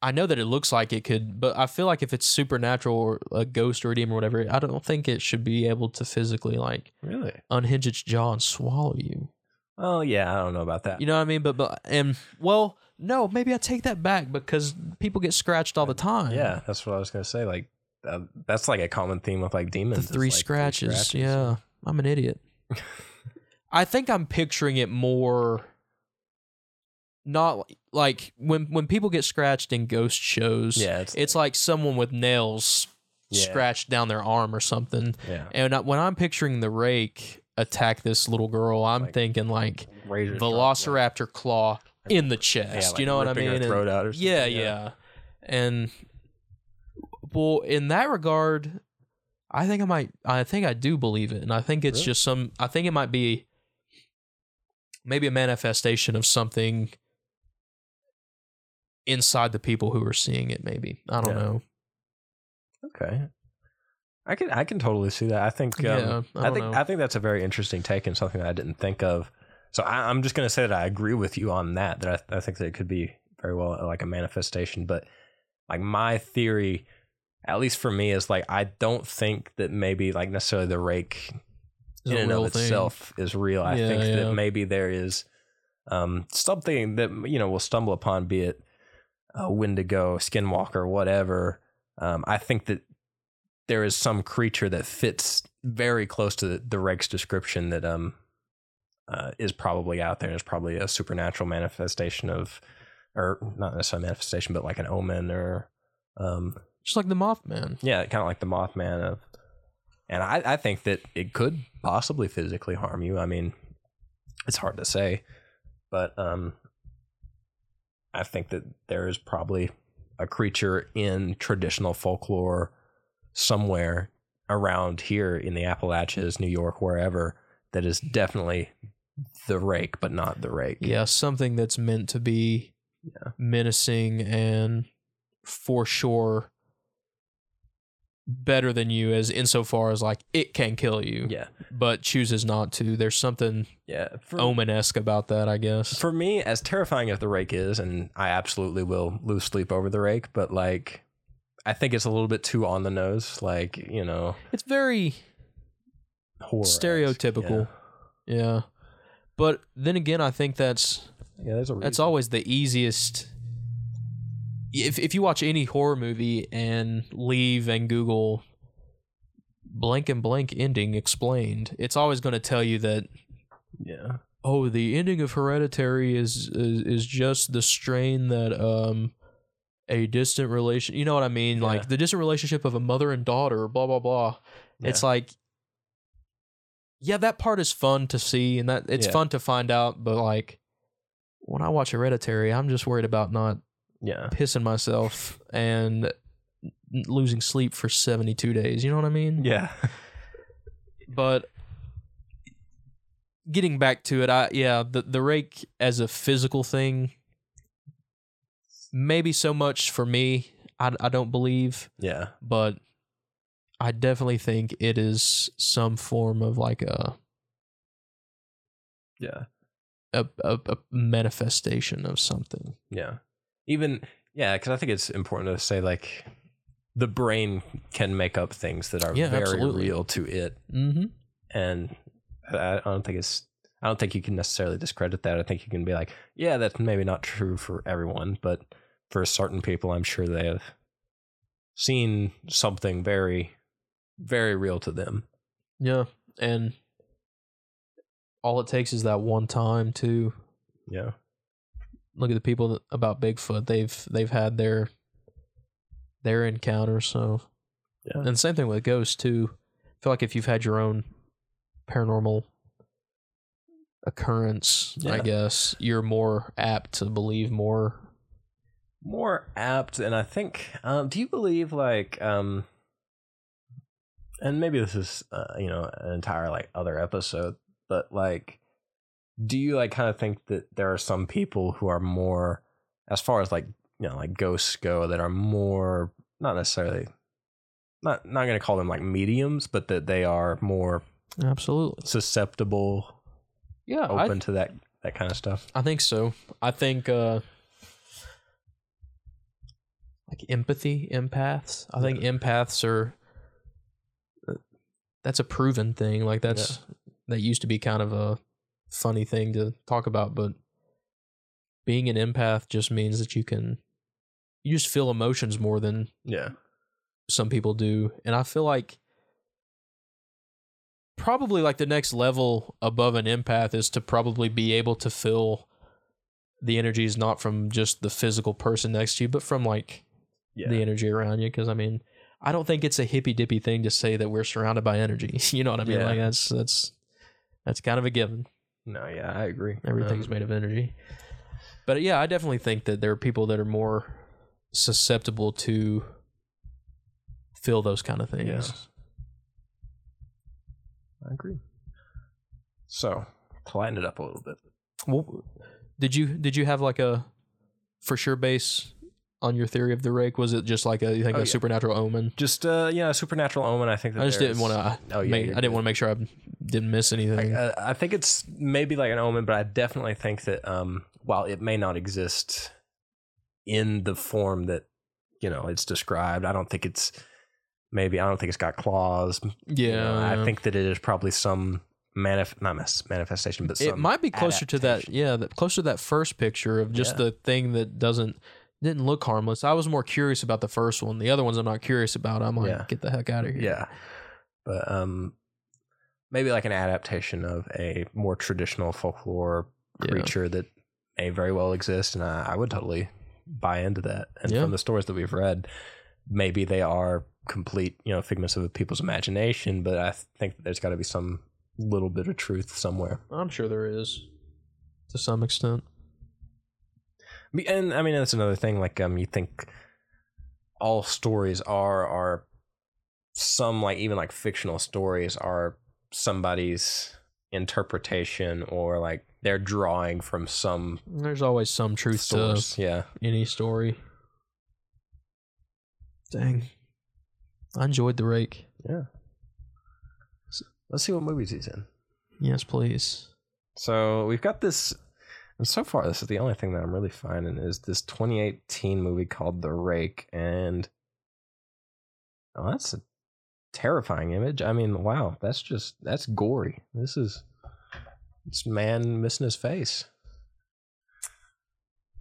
I know that it looks like it could, but I feel like if it's supernatural or a ghost or a demon or whatever, I don't think it should be able to physically like really. unhinge its jaw and swallow you. Oh yeah, I don't know about that. You know what I mean? But but and well, no, maybe I take that back because people get scratched all the time. yeah, that's what I was gonna say. Like uh, that's like a common theme with like demons. The three, like, scratches. Yeah, I'm an idiot. I think I'm picturing it more. Not like when when people get scratched in ghost shows. Yeah, it's, it's like someone with nails Yeah. scratched down their arm or something. yeah. And when I'm picturing the rake attack this little girl, I'm Like, thinking like Velociraptor claw in the chest. yeah, like you know what I mean? And- Throat out or something. yeah, yeah, And well, in that regard, I think I might. I think I do believe it, and I think it's Really? just some. I think it might be maybe a manifestation of something inside the people who are seeing it. Maybe I don't Yeah. know. Okay. I can I can totally see that. I think um, Yeah, I I, think know. I think that's a very interesting take and something that I didn't think of. So I, I'm just going to say that I agree with you on that. That I, I think that it could be very well like a manifestation. But like my theory, at least for me, is like I don't think that maybe like necessarily the rake in and of thing. itself is real. I Yeah, think yeah. that maybe there is um, something that you know we'll stumble upon, be it a Wendigo, Skinwalker, whatever. Um, I think that there is some creature that fits very close to the, the rake's description that um uh, is probably out there. and is probably a supernatural manifestation of, or not necessarily manifestation, but like an omen or um Just like the Mothman. yeah, kind of like the Mothman of, and I, I think that it could possibly physically harm you. I mean, it's hard to say, but um, I think that there is probably a creature in traditional folklore somewhere around here in the Appalachians, New York, wherever, that is definitely the rake, but not the rake. Yeah, something that's meant to be Yeah. menacing and for sure better than you as insofar as like it can kill you, yeah, but chooses not to. There's something yeah. Omen esque about that, I guess. for me, as terrifying as the rake is, and I absolutely will lose sleep over the rake, but like, I think it's a little bit too on the nose. Like, you know, It's very horror stereotypical. Yeah. But then again, I think that's Yeah, yeah there's a reason. that's always the easiest. If if you watch any horror movie and leave and Google blank and blank ending explained, it's always going to tell you that Yeah, oh, the ending of Hereditary is is, is just the strain that um a distant relation. You know what I mean? Yeah. Like the distant relationship of a mother and daughter. Blah blah blah. It's like. Yeah, that part is fun to see, and that it's Yeah. fun to find out. But like, when I watch Hereditary, I'm just worried about not yeah, pissing myself and losing sleep for 72 days. You know what I mean? yeah, But getting back to it, I yeah, the the rake as a physical thing, maybe so much for me. I I don't believe, yeah, but I definitely think it is some form of like a yeah, a, a, a manifestation of something. yeah. Even yeah, because I think it's important to say like the brain can make up things that are Yeah, very absolutely. real to it, Mm-hmm. and I, I don't think it's. I don't think you can necessarily discredit that. I think you can be like, yeah, that's maybe not true for everyone, but for certain people, I'm sure they have seen something very, very real to them. Yeah, and all it takes is that one time to Yeah. Look at the people that, about Bigfoot. They've they've had their their encounter. So, Yeah. and same thing with ghosts too. I feel like if you've had your own paranormal occurrence, I guess you're more apt to believe more. more apt and i think um do you believe like um and maybe this is uh, you know an entire like other episode but like do you like kind of think that there are some people who are more as far as like you know like ghosts go that are more not necessarily not not going to call them like mediums but that they are more Absolutely. susceptible Yeah, open to that that kind of stuff I think so. I think uh like empathy, empaths. I think empaths are uh, that's a proven thing. Like that's that used to be kind of a funny thing to talk about, but being an empath just means that you can you just feel emotions more than yeah some people do. And I feel like probably like the next level above an empath is to probably be able to feel the energies not from just the physical person next to you, but from like yeah the energy around you. Because I mean, I don't think it's a hippy dippy thing to say that we're surrounded by energy. you know what I mean? Yeah. Like that's that's that's kind of a given. No yeah i agree Everything's Um, made of energy. But yeah, I definitely think that there are people that are more susceptible to feel those kind of things. Yeah. I agree. So to lighten it up a little bit. Well, did you did you have like a for sure base on your theory of the rake? Was it just like a you think Oh, a yeah. supernatural omen? Just uh yeah, a supernatural omen. I think that I just didn't want to. Oh, yeah, make, I didn't want to make sure I didn't miss anything. I, I think it's maybe like an omen, but I definitely think that um while it may not exist in the form that you know it's described. I don't think it's maybe I don't think it's got claws. Yeah, You know. I think that it is probably some manif- not mas- manifestation, but it might be closer to that. Yeah, that, closer to that first picture of just Yeah. the thing that doesn't didn't look harmless. I was more curious about the first one. The other ones I'm not curious about. I'm like, Yeah. get the heck out of here. Yeah, but um, maybe like an adaptation of a more traditional folklore Yeah. creature that may very well exist, and I, I would totally buy into that. And Yeah. from the stories that we've read, maybe they are complete, you know, figments of people's imagination. But I think that there's got to be some little bit of truth somewhere. I'm sure there is to some extent. And I mean, that's another thing. Like, um, you think all stories are are some like even like fictional stories are somebody's interpretation or like they're drawing from some There's always some truth source. Yeah, any story. Dang. I enjoyed the rake. yeah. Let's see what movies he's in. Yes, please. So we've got this, and so far this is the only thing that I'm really finding is this 2018 movie called The Rake, and oh, that's a terrifying image. I mean, wow, that's just that's gory. This is it's man missing his face.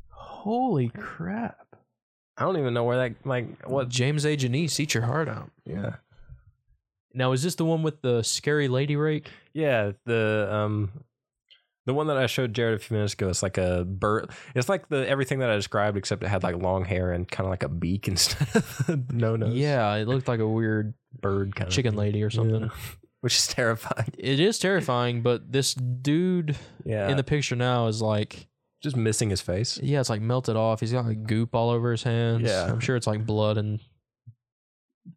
Holy crap. I don't even know where that like what. James A. Janisse, eat your heart out. Yeah, Now, is this the one with the scary lady rake? yeah. The um. The one that I showed Jared a few minutes ago, it's like a bird. It's like the everything that I described, except it had like long hair and kind of like a beak instead of no nose. Yeah, it looked like a weird bird kind of chicken of lady or something. Yeah. which is terrifying. It is terrifying, but this dude Yeah, in the picture now is like, just missing his face. yeah, it's like melted off. He's got like goop all over his hands. Yeah. I'm sure it's like blood and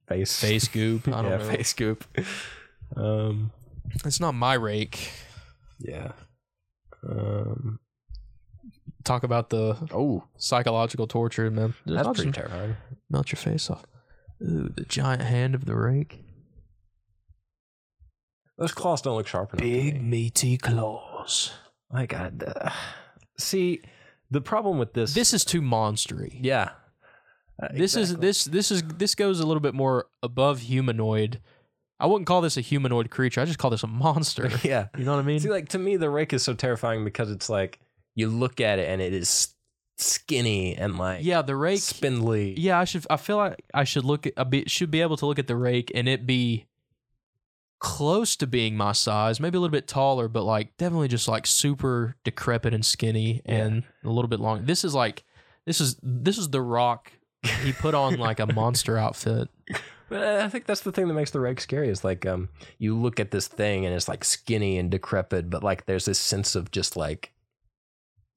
Face, face goop. I don't yeah, know. face scoop. Um, It's not my rake. yeah. Um, Talk about the oh, psychological torture, man. That's I'll pretty just terrifying. melt your face off. Ooh, the giant hand of the rake. Those claws don't look sharp enough. to me. meaty claws. My God. uh, see, the problem with this. This is too monstery. yeah. Uh, This is exactly. this this is this goes a little bit more above humanoid. I wouldn't call this a humanoid creature. I just call this a monster. yeah. You know what I mean? See, like to me, the rake is so terrifying because it's like you look at it and it is skinny and like yeah, the rake. spindly. Yeah, I should. I feel like I should look at. I be, should be able to look at the rake and it be close to being my size, maybe a little bit taller, but like definitely just like super decrepit and skinny and a little bit long. This is like this is this is the Rock. He put on like a monster outfit. But I think that's the thing that makes the rake scary is like um you look at this thing and it's like skinny and decrepit, but like there's this sense of just like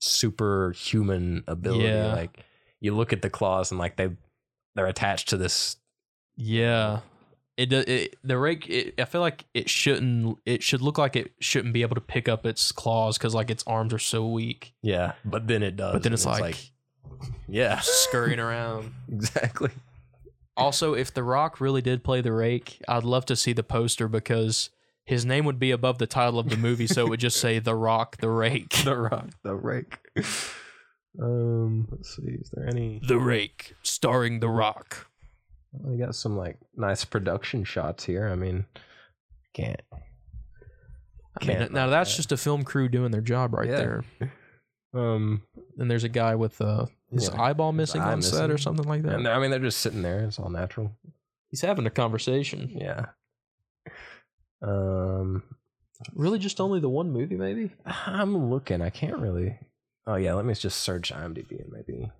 superhuman ability. Yeah. Like you look at the claws and like they they're attached to this. Yeah. It, it the rake it, I feel like it shouldn't it should look like it shouldn't be able to pick up its claws cuz like its arms are so weak. Yeah, but then it does. But then and it's, like, yeah, scurrying around. exactly. Also, if The Rock really did play the rake, I'd love to see the poster because his name would be above the title of the movie, so it would just say The Rock, the Rake. The rock, the rake. Um, let's see. Is there any? The Rake, starring The Rock. We got some like nice production shots here. I mean, can't. I mean, Can't now that's that. just a film crew doing their job right Yeah. there. Um, And there's a guy with uh, his Yeah, eyeball his missing eye on set or something like that. and I mean, they're just sitting there. It's all natural. He's having a conversation. Yeah. Um, Really, just only the one movie, maybe? I'm looking. I can't really. Oh yeah, let me just search IMDb and maybe.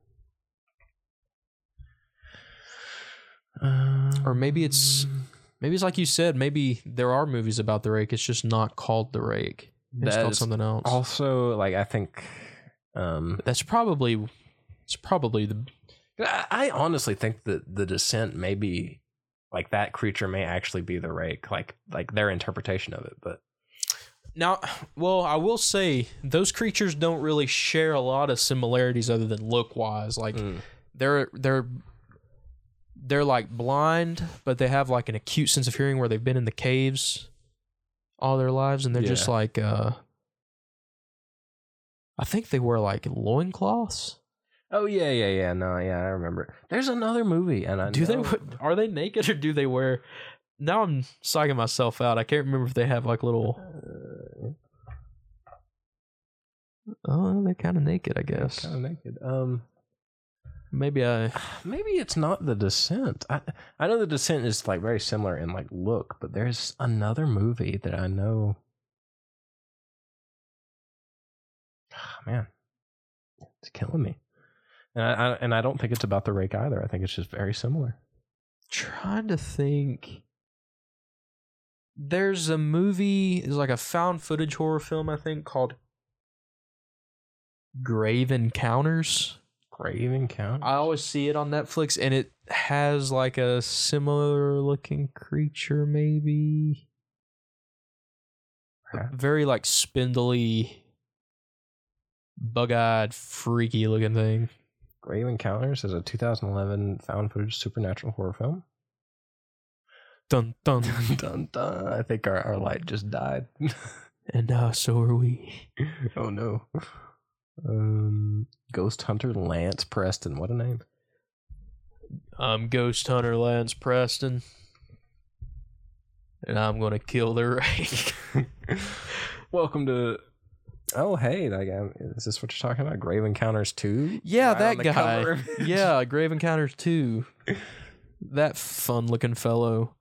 Or maybe it's- Um, Maybe it's like you said. Maybe there are movies about the Rake. It's just not called the Rake. It's called something else. also like I think. Um, That's probably. It's probably the I honestly think that the descent may be like that creature may actually be the rake, like like their interpretation of it. But Now, well, I will say those creatures don't really share a lot of similarities other than look wise. Like Mm. they're they're they're like blind, but they have like an acute sense of hearing where they've been in the caves all their lives, and they're just like uh I think they wear like loincloths. Oh yeah, yeah, yeah. No, yeah, I remember. There's another movie, and I Do they are they naked or do they wear? Now I'm psyching myself out. I can't remember if they have like little. Uh, Oh, they're kind of naked, I guess. kind of naked. Um, Maybe I. maybe it's not the Descent. I I know the Descent is like very similar in like look, but there's another movie that I know. Ah, man, it's killing me. And I, I and I don't think it's about the rake either. I think it's just very similar. trying to think. There's a movie, it's like a found footage horror film, I think, called Grave Encounters. Grave Encounter. I always see it on Netflix, and it has like a similar looking creature, maybe. Perhaps. Very like spindly, bug eyed, freaky looking thing. Grave Encounters is a 2011 found footage supernatural horror film. Dun dun. dun dun dun. I think our, our light just died. and uh, so are we. oh no. Um, Ghost Hunter Lance Preston. What a name. I'm Ghost Hunter Lance Preston. And I'm gonna kill the rake. Welcome to. Oh hey, like, um, is this what you're talking about? Grave Encounters two? Yeah, Right that the guy. cover. yeah, Grave Encounters 2. That fun looking fellow.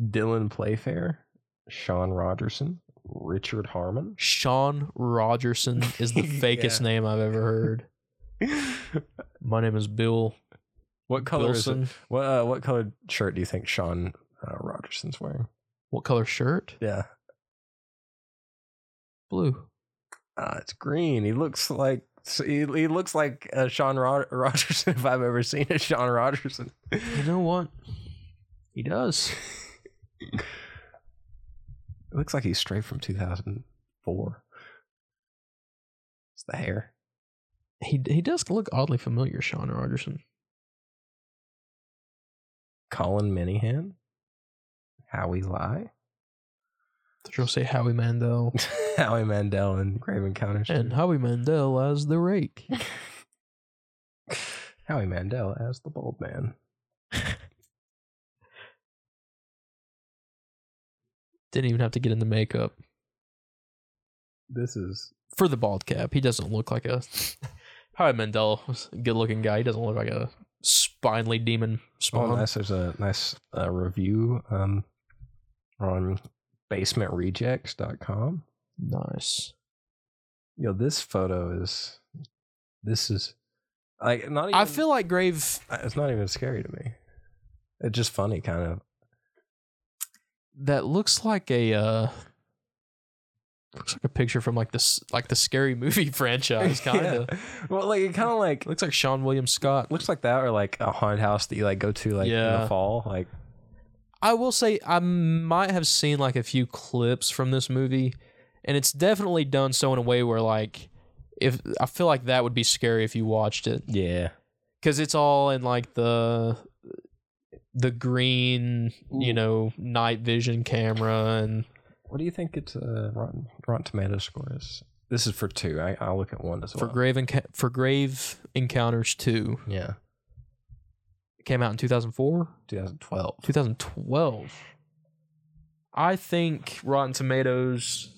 Dylan Playfair, Sean Rogerson, Richard Harmon. Sean Rogerson is the fakest Yeah. name I've ever heard. My name is Bill what color is it? What uh, what colored shirt do you think Sean uh, Rogerson's wearing? What color shirt? Yeah, Blue. uh, it's green. He looks like he, he looks like uh, Sean Rod- Rogerson if I've ever seen a Sean Rogerson. You know what? He does. It looks like he's straight from 2004. It's the hair. He he does look oddly familiar, Sean Rogerson. Colin Minihan, Howie Lie, You say Howie Mandel? Howie Mandel, and Grave Encounters. and Howie Mandel as the rake. Howie Mandel as the bald man. Didn't even have to get into makeup. This is For the bald cap, he doesn't look like a Howie Mandel was a good looking guy. He doesn't look like a spinely demon oh spawn. nice. There's a nice uh, review um on basementrejects.com. nice. Yo, this photo is this is like not even I feel like Grave it's not even scary to me. It's just funny, kind of. that looks like a uh looks like a picture from like this like the scary movie franchise kind of. Yeah. Well, like it kind of like Looks like Seann William Scott. looks like that, or like a haunted house that you like go to like in the fall. Like, I will say I might have seen like a few clips from this movie, and it's definitely done so in a way where like if I feel like that would be scary if you watched it yeah, because it's all in like the the green you know night vision camera and what do you think its uh, Rotten Rotten Tomato score is? This is for two. I, I'll look at one as for well. grave Enca- for grave encounters 2 yeah, it came out in 2004 2012. 2012 i think rotten tomatoes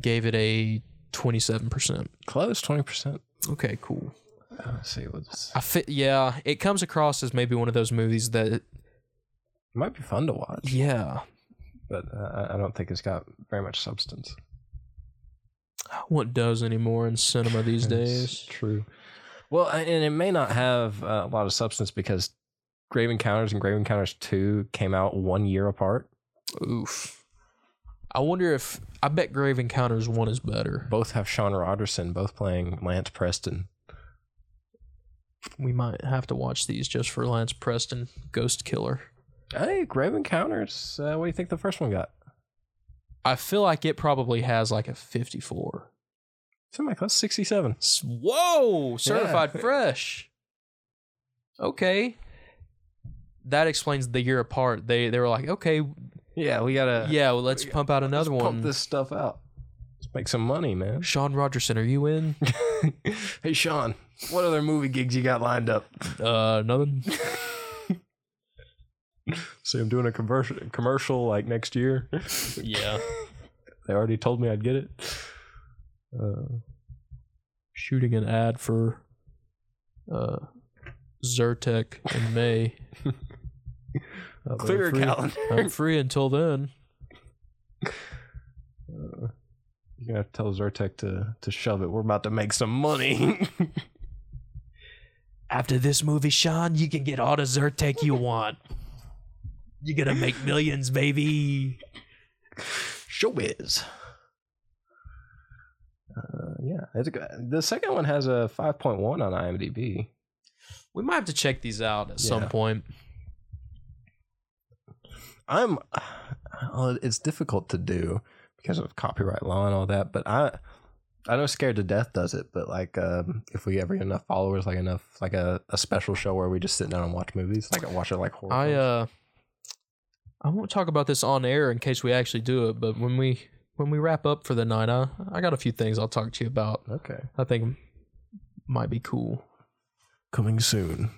gave it a 27% Close, twenty percent. okay cool Let's see what's. i fit yeah it comes across as maybe one of those movies that It might be fun to watch, yeah but uh, I- don't think it's got very much substance. what does anymore in cinema these days True. Well, and it may not have uh, a lot of substance because Grave Encounters and Grave Encounters 2 came out one year apart. oof i wonder if i bet grave encounters 1 is better Both have Sean Rogerson, both playing Lance Preston. we might have to watch these just for lance preston ghost killer Hey, Grave Encounters. Uh, what do you think the first one got? i feel like it probably has like a 54 Like that's 67. Whoa, certified fresh. Okay. That explains the year apart. They they were like, okay, Yeah, we gotta yeah, well, let's pump out another let's one. pump this stuff out. Let's make some money, man. Sean Rogerson, are you in? hey Sean, what other movie gigs you got lined up? Uh, nothing. See, I'm doing a commercial commercial like next year. Yeah. They already told me I'd get it. Uh, Shooting an ad for uh Zyrtec in May. uh, clear your free. calendar. I'm free until then. Uh, have to tell Zyrtec to to shove it. We're about to make some money. After this movie, Sean, you can get all the Zyrtec you want. You're gonna make millions, baby. Showbiz. Uh, yeah, it's a good. The second one has a 5.1 on IMDb. We might have to check these out at some Yeah. point. I'm. It's difficult to do because of copyright law and all that. But I, I know Scared to Death does it. But like, um, if we ever get enough followers, like enough, like a, a special show where we just sit down and watch movies, like I watch it like horror. I films. uh I won't talk about this on air in case we actually do it, but when we when we wrap up for the night, I, I got a few things I'll talk to you about. okay, I think might be cool. coming soon.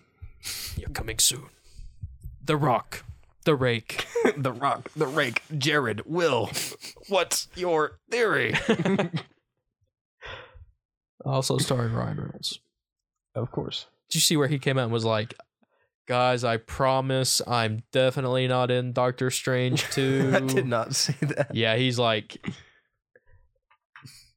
You're coming soon. The Rock, The Rake. the Rock, the Rake, Jared, Will. What's your theory? Also starring Ryan Reynolds. of course. Did you see where he came out and was like, "Guys, I promise, I'm definitely not in Doctor Strange 2. I did not see that. Yeah, he's like,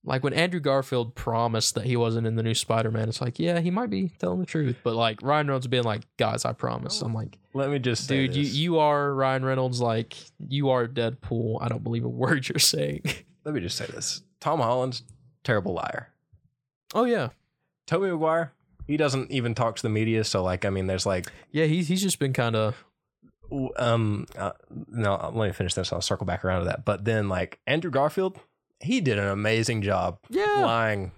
like when Andrew Garfield promised that he wasn't in the new Spider-Man. It's like, yeah, he might be telling the truth, but like Ryan Reynolds being like, "Guys, I promise." I'm like, Let me just dude, you you are Ryan Reynolds. Like, you are Deadpool. I don't believe a word you're saying. Let me just say this. Tom Holland's terrible liar. oh yeah, Tobey Maguire, he doesn't even talk to the media. So like, I mean, there's like, yeah. He's he's just been kind of um, uh, no, let me finish this. I'll circle back around to that. But then like Andrew Garfield, he did an amazing job yeah. lying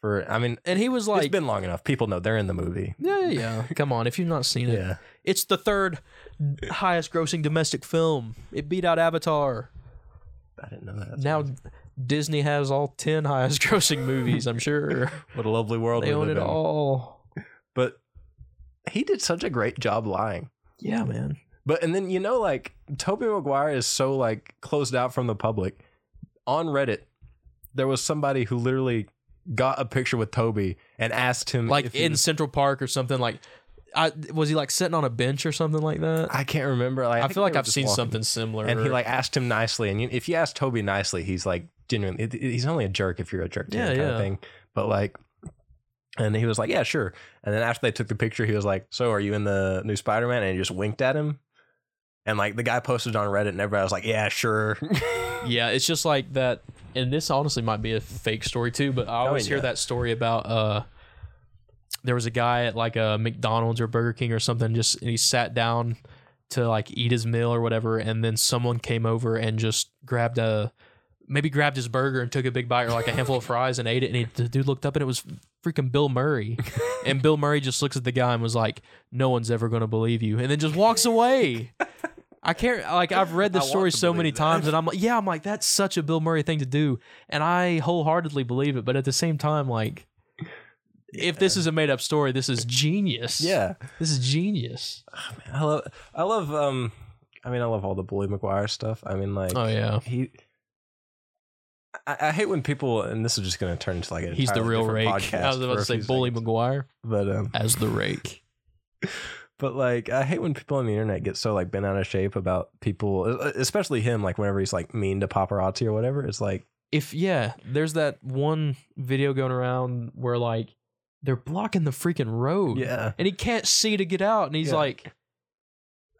for. I mean, And he was like, it's been long enough. People know they're in the movie. yeah, yeah, yeah. Come on, if you've not seen it, Yeah. it's the third highest grossing domestic film. It beat out Avatar. I didn't know that. now Disney has all 10 highest grossing movies, I'm sure. what a lovely world they own it in. all. But he did such a great job lying. Yeah, man. But and then you know, like Tobey Maguire is so like closed out from the public. On Reddit, there was somebody who literally got a picture with Tobey and asked him Like if in was- Central Park or something like I was he like sitting on a bench or something like that? I can't remember. Like, I, think feel like I've seen walking. something similar. And he like asked him nicely, and you, if you ask Tobey nicely, he's like genuinely. it- it- he's only a jerk if you're a jerk to Yeah, him, kind yeah. of thing. But like, and he was like, "Yeah, sure." And then after they took the picture, he was like, "So, are you in the new Spider-Man?" And he just winked at him. And like the guy posted on Reddit, and everybody was like, "Yeah, sure." Yeah, it's just like that. And this honestly might be a fake story too, but I always hear yeah. that story about uh, there was a guy at like a McDonald's or Burger King or something, just and he sat down to like eat his meal or whatever, and then someone came over and just grabbed a maybe grabbed his burger and took a big bite or like a handful of fries and ate it, and he, the dude looked up and it was freaking Bill Murray, and Bill Murray just looks at the guy and was like, "No one's ever gonna believe you," and then just walks away. I can't like I've read the I story so many that. times and I'm like, yeah, I'm like that's such a Bill Murray thing to do, and I wholeheartedly believe it. But at the same time, like, if this is a made up story, this is genius. yeah, this is genius. I love. I love. Um, I mean, I love all the Bully Maguire stuff. I mean, like, Oh yeah, he. I, I hate when people, and this is just going to turn into like a he's the real rake. I was about to say Bully Maguire, Maguire but um, as the rake. but like I hate when people on the internet get so like bent out of shape about people, especially him. Like whenever he's like mean to paparazzi or whatever, it's like If yeah, there's that one video going around where like they're blocking the freaking road, yeah, and he can't see to get out, and he's Yeah. like,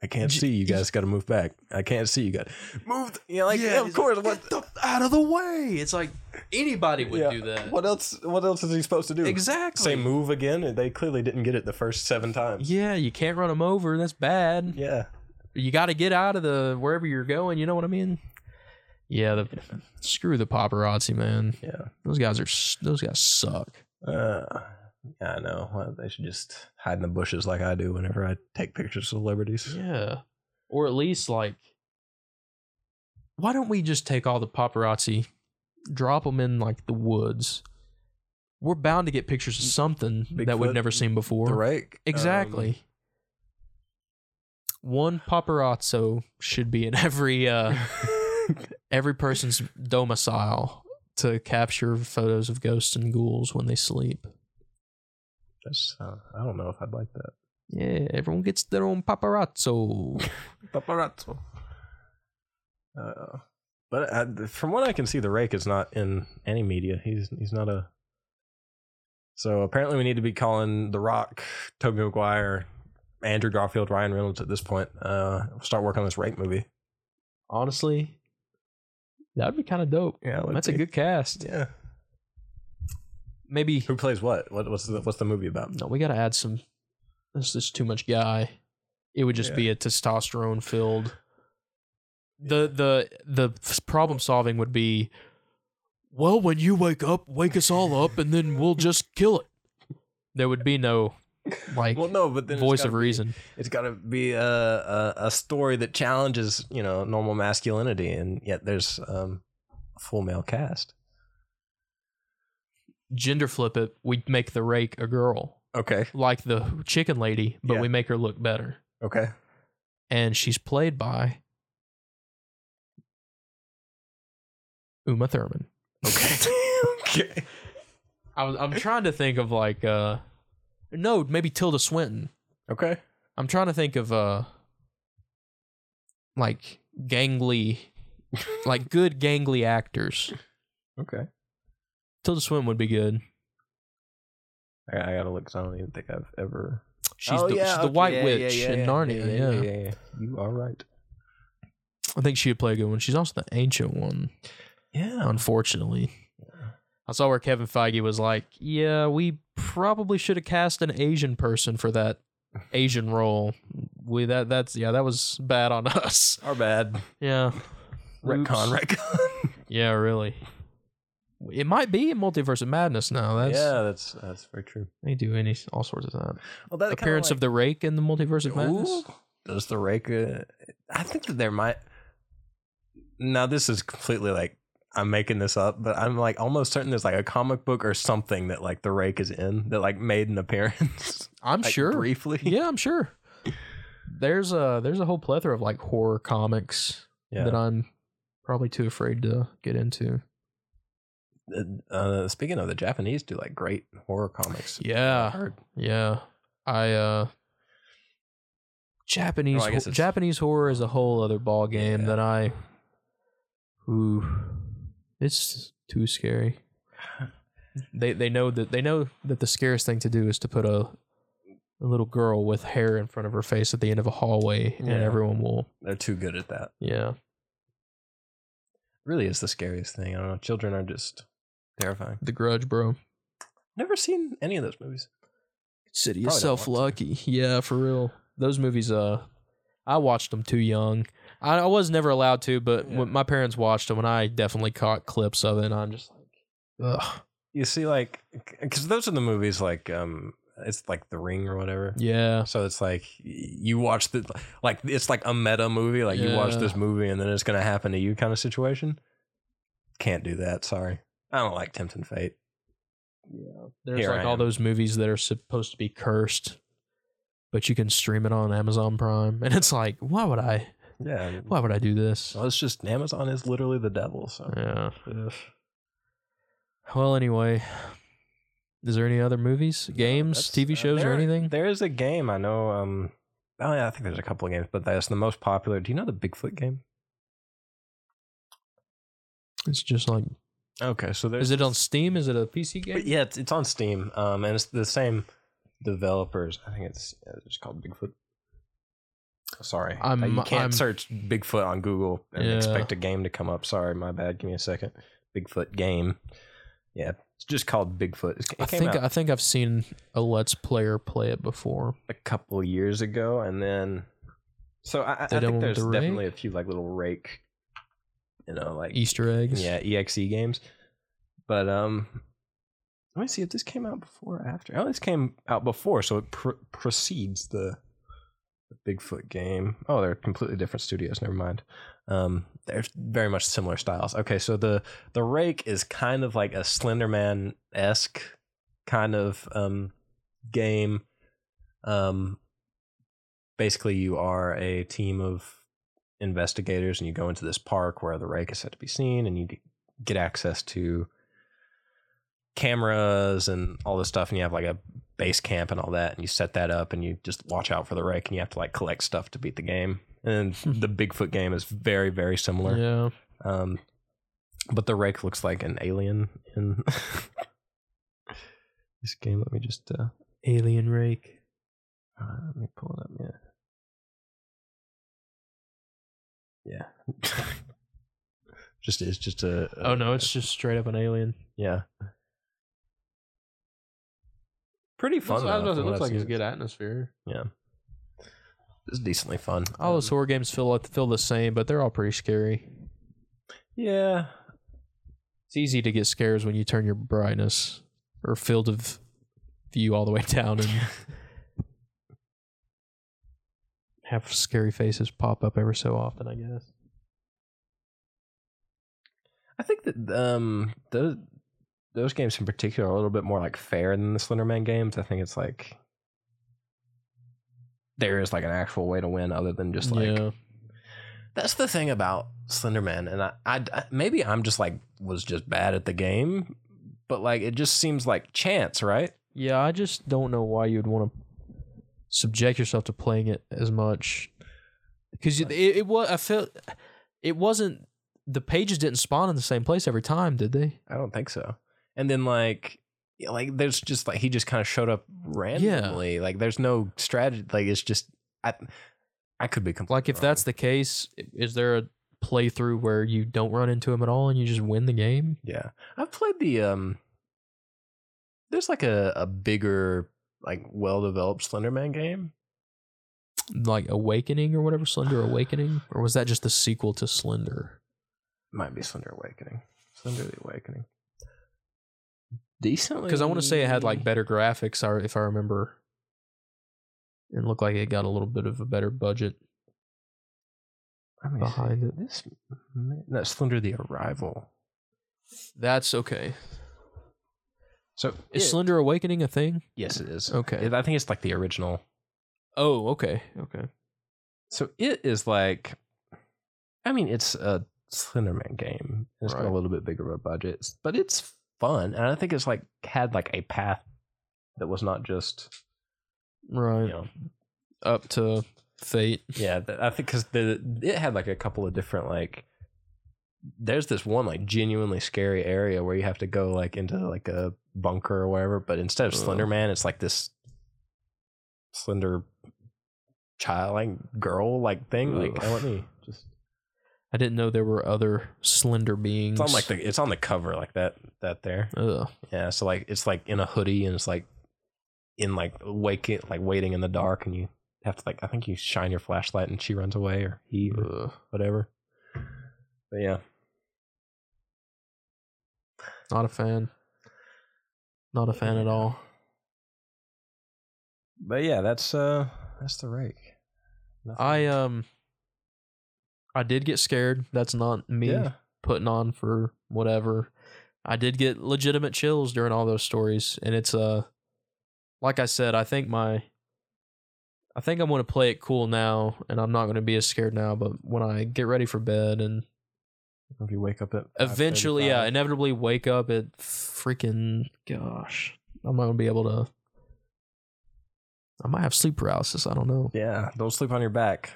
I can't see you guys. Got to move back. I can't see you guys. Move. You know, like yeah, of course. like, What? "Get the- out of the way. It's like anybody would yeah, do that. What else? What else is he supposed to do? Exactly. Say move again, they clearly didn't get it the first seven times. Yeah, you can't run them over. That's bad. Yeah. You got to get out of the wherever you're going. You know what I mean? Yeah. The, Screw the paparazzi, man. Yeah. Those guys are those guys suck. Uh, yeah, I know. They should just hide in the bushes like I do whenever I take pictures of celebrities. Yeah. Or at least like, why don't we just take all the paparazzi, drop them in like the woods, we're bound to get pictures of something that we've never seen before. The rake. Exactly. One paparazzo should be in every uh, Um, every person's domicile to capture photos of ghosts and ghouls when they sleep. That's, uh, I don't know if I'd like that. Yeah, everyone gets their own paparazzo. Paparazzo. Uh, but uh, from what I can see, the rake is not in any media. He's he's not a. So apparently, we need to be calling The Rock, Tobey Maguire, Andrew Garfield, Ryan Reynolds at this point. Uh, start working on this rake movie. Honestly, that would be kind of dope. Yeah, That's a good cast. Yeah. Maybe Who plays what? What what's the what's the movie about? no, we got to add some. This is too much guy. It would just Yeah. be a testosterone filled. The the the problem solving would be, well, when you wake up, wake us all up, and then we'll just kill it. There would be no like Well, no, but then voice of be- reason. It's got to be a, a a story that challenges you know normal masculinity, and yet there's um, a full male cast. Gender flip it. We make the rake a girl, Okay. like the chicken lady, but Yeah. we make her look better, Okay. and she's played by Uma Thurman. Okay. okay. I was I'm trying to think of like uh no, maybe Tilda Swinton. Okay. I'm trying to think of uh like gangly like good gangly actors. Okay. Tilda Swinton would be good. I, I gotta look. 'cause I don't even think I've ever. She's Oh, the, yeah, she's the white yeah, witch yeah, yeah, in yeah, Narnia. Yeah, yeah, yeah. You are right. I think she'd play a good one. She's also the ancient one, Yeah. unfortunately. I saw where Kevin Feige was like, "Yeah, we probably should have cast an Asian person for that Asian role. We that that's yeah, that was bad on us. Our bad. Yeah, Retcon. Oops. Retcon. Yeah, really. It might be in Multiverse of Madness now. That's yeah, that's that's very true. they do any all sorts of that. Well, that Appearance of the Rake in the Multiverse of Madness. Ooh, does the rake? Uh, I think that there might. Now this is completely like I'm making this up, but I'm like almost certain there's like a comic book or something that like the rake is in that like made an appearance. I'm like, sure. briefly. Yeah, I'm sure. There's a there's a whole plethora of like horror comics Yeah. that I'm probably too afraid to get into. Uh, speaking of the Japanese, do like great horror comics. Yeah. Yeah, I uh Japanese Well, I Japanese horror is a whole other ball game Yeah. that I ooh it's too scary. They they know that they know that the scariest thing to do is to put a a little girl with hair in front of her face at the end of a hallway and Yeah. everyone will They're too good at that. yeah. Really is the scariest thing. I don't know. Children are just terrifying. The grudge, bro. Never seen any of those movies. City Probably don't self want lucky. Yeah, for real. Those movies uh I watched them too young. I, I was never allowed to, but Yeah. when my parents watched them and I definitely caught clips of it and I'm just like ugh. You see, like, because those are the movies like, um, it's like The Ring or whatever. Yeah. So it's like you watch the like it's like a meta movie. Like you watch Yeah. this movie and then it's gonna happen to you kind of situation. Can't do that. Sorry, I don't like Tempting Fate. Yeah. There's Here like I all am. those movies that are supposed to be cursed, but you can stream it on Amazon Prime. And it's like, why would I Yeah. why would I do this? Well, it's just Amazon is literally the devil. So Yeah. ugh. Well, anyway, is there any other movies, games, That's- TV uh, shows, or there- anything? There is a game I know. Um, oh yeah, I think there's a couple of games, but that's the most popular. Do you know the Bigfoot game? It's just like, Okay, so there's is it on Steam? Is it a PC game? But yeah, it's, it's on Steam. Um, and it's the same developers. I think it's it's called Bigfoot. Sorry, I'm- Uh, you can't I'm- search Bigfoot on Google and Yeah. expect a game to come up. Sorry, my bad. Give me a second. Bigfoot game. Yeah, it's just called Bigfoot. It I came think out I think I've seen a Let's Player play it before. a couple years ago, and then so I, I They done think one with there's the definitely a few like little rake, you know, like Easter eggs. yeah exe games. But um let me see if this came out before or after. Oh this came out before so it pr- precedes the, the bigfoot game. Oh they're completely different studios never mind. Um they're very much similar styles. Okay so the the rake is kind of like a slenderman-esque kind of um, game. Um, basically, you are a team of investigators, and you go into this park where the rake is set to be seen, and you get access to cameras and all this stuff, and you have like a base camp and all that, and you set that up, and you just watch out for the rake, and you have to like collect stuff to beat the game. And the Bigfoot game is very, very similar. Yeah. Um, but the rake looks like an alien in this game. Let me just uh, Alien rake. uh, let me pull it up. Yeah, yeah. just it's just a, a- Oh no, it's just straight up an alien. yeah. Pretty fun. Looks- though, it looks like it's seen. good atmosphere. Yeah, it's decently fun. All those Um, horror games feel like- feel the same, but they're all pretty scary. yeah, It's easy to get scares when you turn your brightness or field of view all the way down and have scary faces pop up every so often. I guess. I think that um those those games in particular are a little bit more like fair than the Slenderman games. I think it's like there is like an actual way to win other than just like yeah. that's the thing about Slenderman and I, I I- maybe I'm just like was just bad at the game but like it just seems like chance right Yeah, I just don't know why you'd want to subject yourself to playing it as much because it, it was I felt it wasn't the pages didn't spawn in the same place every time, did they? I don't think so and then like like there's just like he just kind of showed up randomly like there's no strategy like it's just I I could be completely Like if wrong. that's the case, is there a playthrough where you don't run into him at all and you just win the game? Yeah. I've played the um there's like a, a bigger, like well developed Slenderman game. Like Awakening or whatever, Slender Awakening, or was that just the sequel to Slender? Might be Slender Awakening. Slender the Awakening. Decently Because I want to say it had like better graphics, or if I remember, it looked like it got a little bit of a better budget. Let me behind see. it. This no, Slender the Arrival. That's okay. So Is it- Slender Awakening a thing? yes, it is. Okay. It- I think it's like the original. Oh, okay, okay. So it is like, I mean, it's a Slenderman game. It's got a little bit bigger of a budget, but it's fun, and I think it's like had like a path that was not just Right. you know Up to Fate. yeah. th- I think because the it had like a couple of different like. There's this one like genuinely scary area where you have to go like into like a bunker or whatever, but instead of. Slender Man, it's like this slender child like girl like thing. Like. I let me just I didn't know there were other slender beings. It's on like the it's on the cover like that that there. Ugh. Yeah, so like it's like in a hoodie and it's like in like waking like waiting in the dark and you have to like I think you shine your flashlight and she runs away or he or Ugh. whatever. But yeah. Not a fan. Not a fan at all. But yeah, that's uh that's the rake. Nothing- I um I did get scared. That's not me yeah. putting on for whatever. I did get legitimate chills during all those stories and it's uh like I said, I think my I think I'm going to play it cool now and I'm not going to be as scared now, but when I get ready for bed and If you wake up at eventually yeah, inevitably wake up at freaking gosh. I'm not going to be able to I might have sleep paralysis, I don't know. yeah, don't sleep on your back.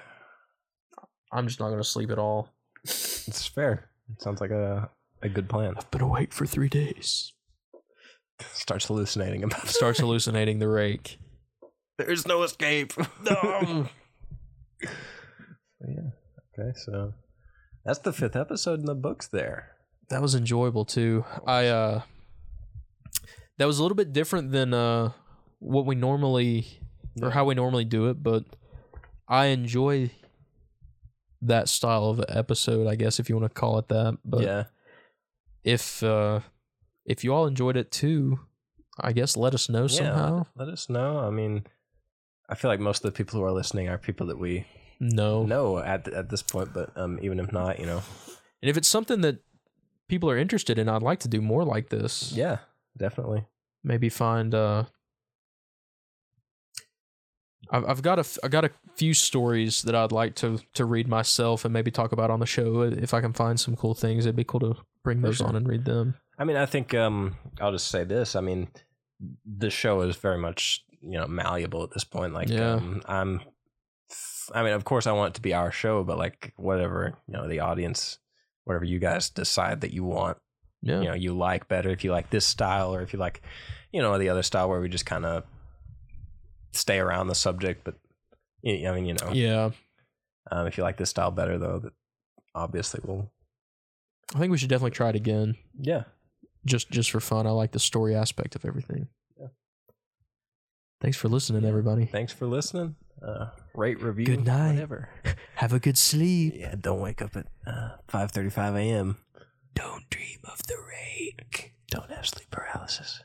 I'm just not going to sleep at all. It's fair. It sounds like a a good plan. I've been awake for 3 days. Starts hallucinating about Starts hallucinating the rake. There's no escape. No. yeah. Okay, so that's the fifth episode in the books there. that was enjoyable too. I uh that was a little bit different than uh what we normally or how we normally do it, but I enjoy that style of episode, I guess if you want to call it that. But yeah. if uh if you all enjoyed it too, I guess let us know Yeah, somehow. let, let us know. I mean, I feel like most of the people who are listening are people that we No. no. at at this point, but um, even if not, you know, And if it's something that people are interested in, I'd like to do more like this. yeah, definitely. maybe find uh I've I've got a I got a few stories that I'd like to to read myself and maybe talk about on the show if I can find some cool things. It'd be cool to bring those sure. on and read them. I mean, I think um, I'll just say this. I mean, the show is very much you know malleable at this point. Like, Yeah. um, I'm. I mean, of course, I want it to be our show, but like whatever you know, the audience, whatever you guys decide that you want, Yeah. you know, you like better. If you like this style, or if you like, you know, the other style where we just kind of stay around the subject, but I mean, you know, Yeah. um, if you like this style better, though, that obviously will. I think we should definitely try it again. Yeah. Just just for fun. I like the story aspect of everything. Yeah. Thanks for listening, everybody. Thanks for listening. Uh, rate, review, Good night. whatever. Have a good sleep. Yeah, don't wake up at uh, 5.35 a.m. Don't dream of the rake. Don't have sleep paralysis.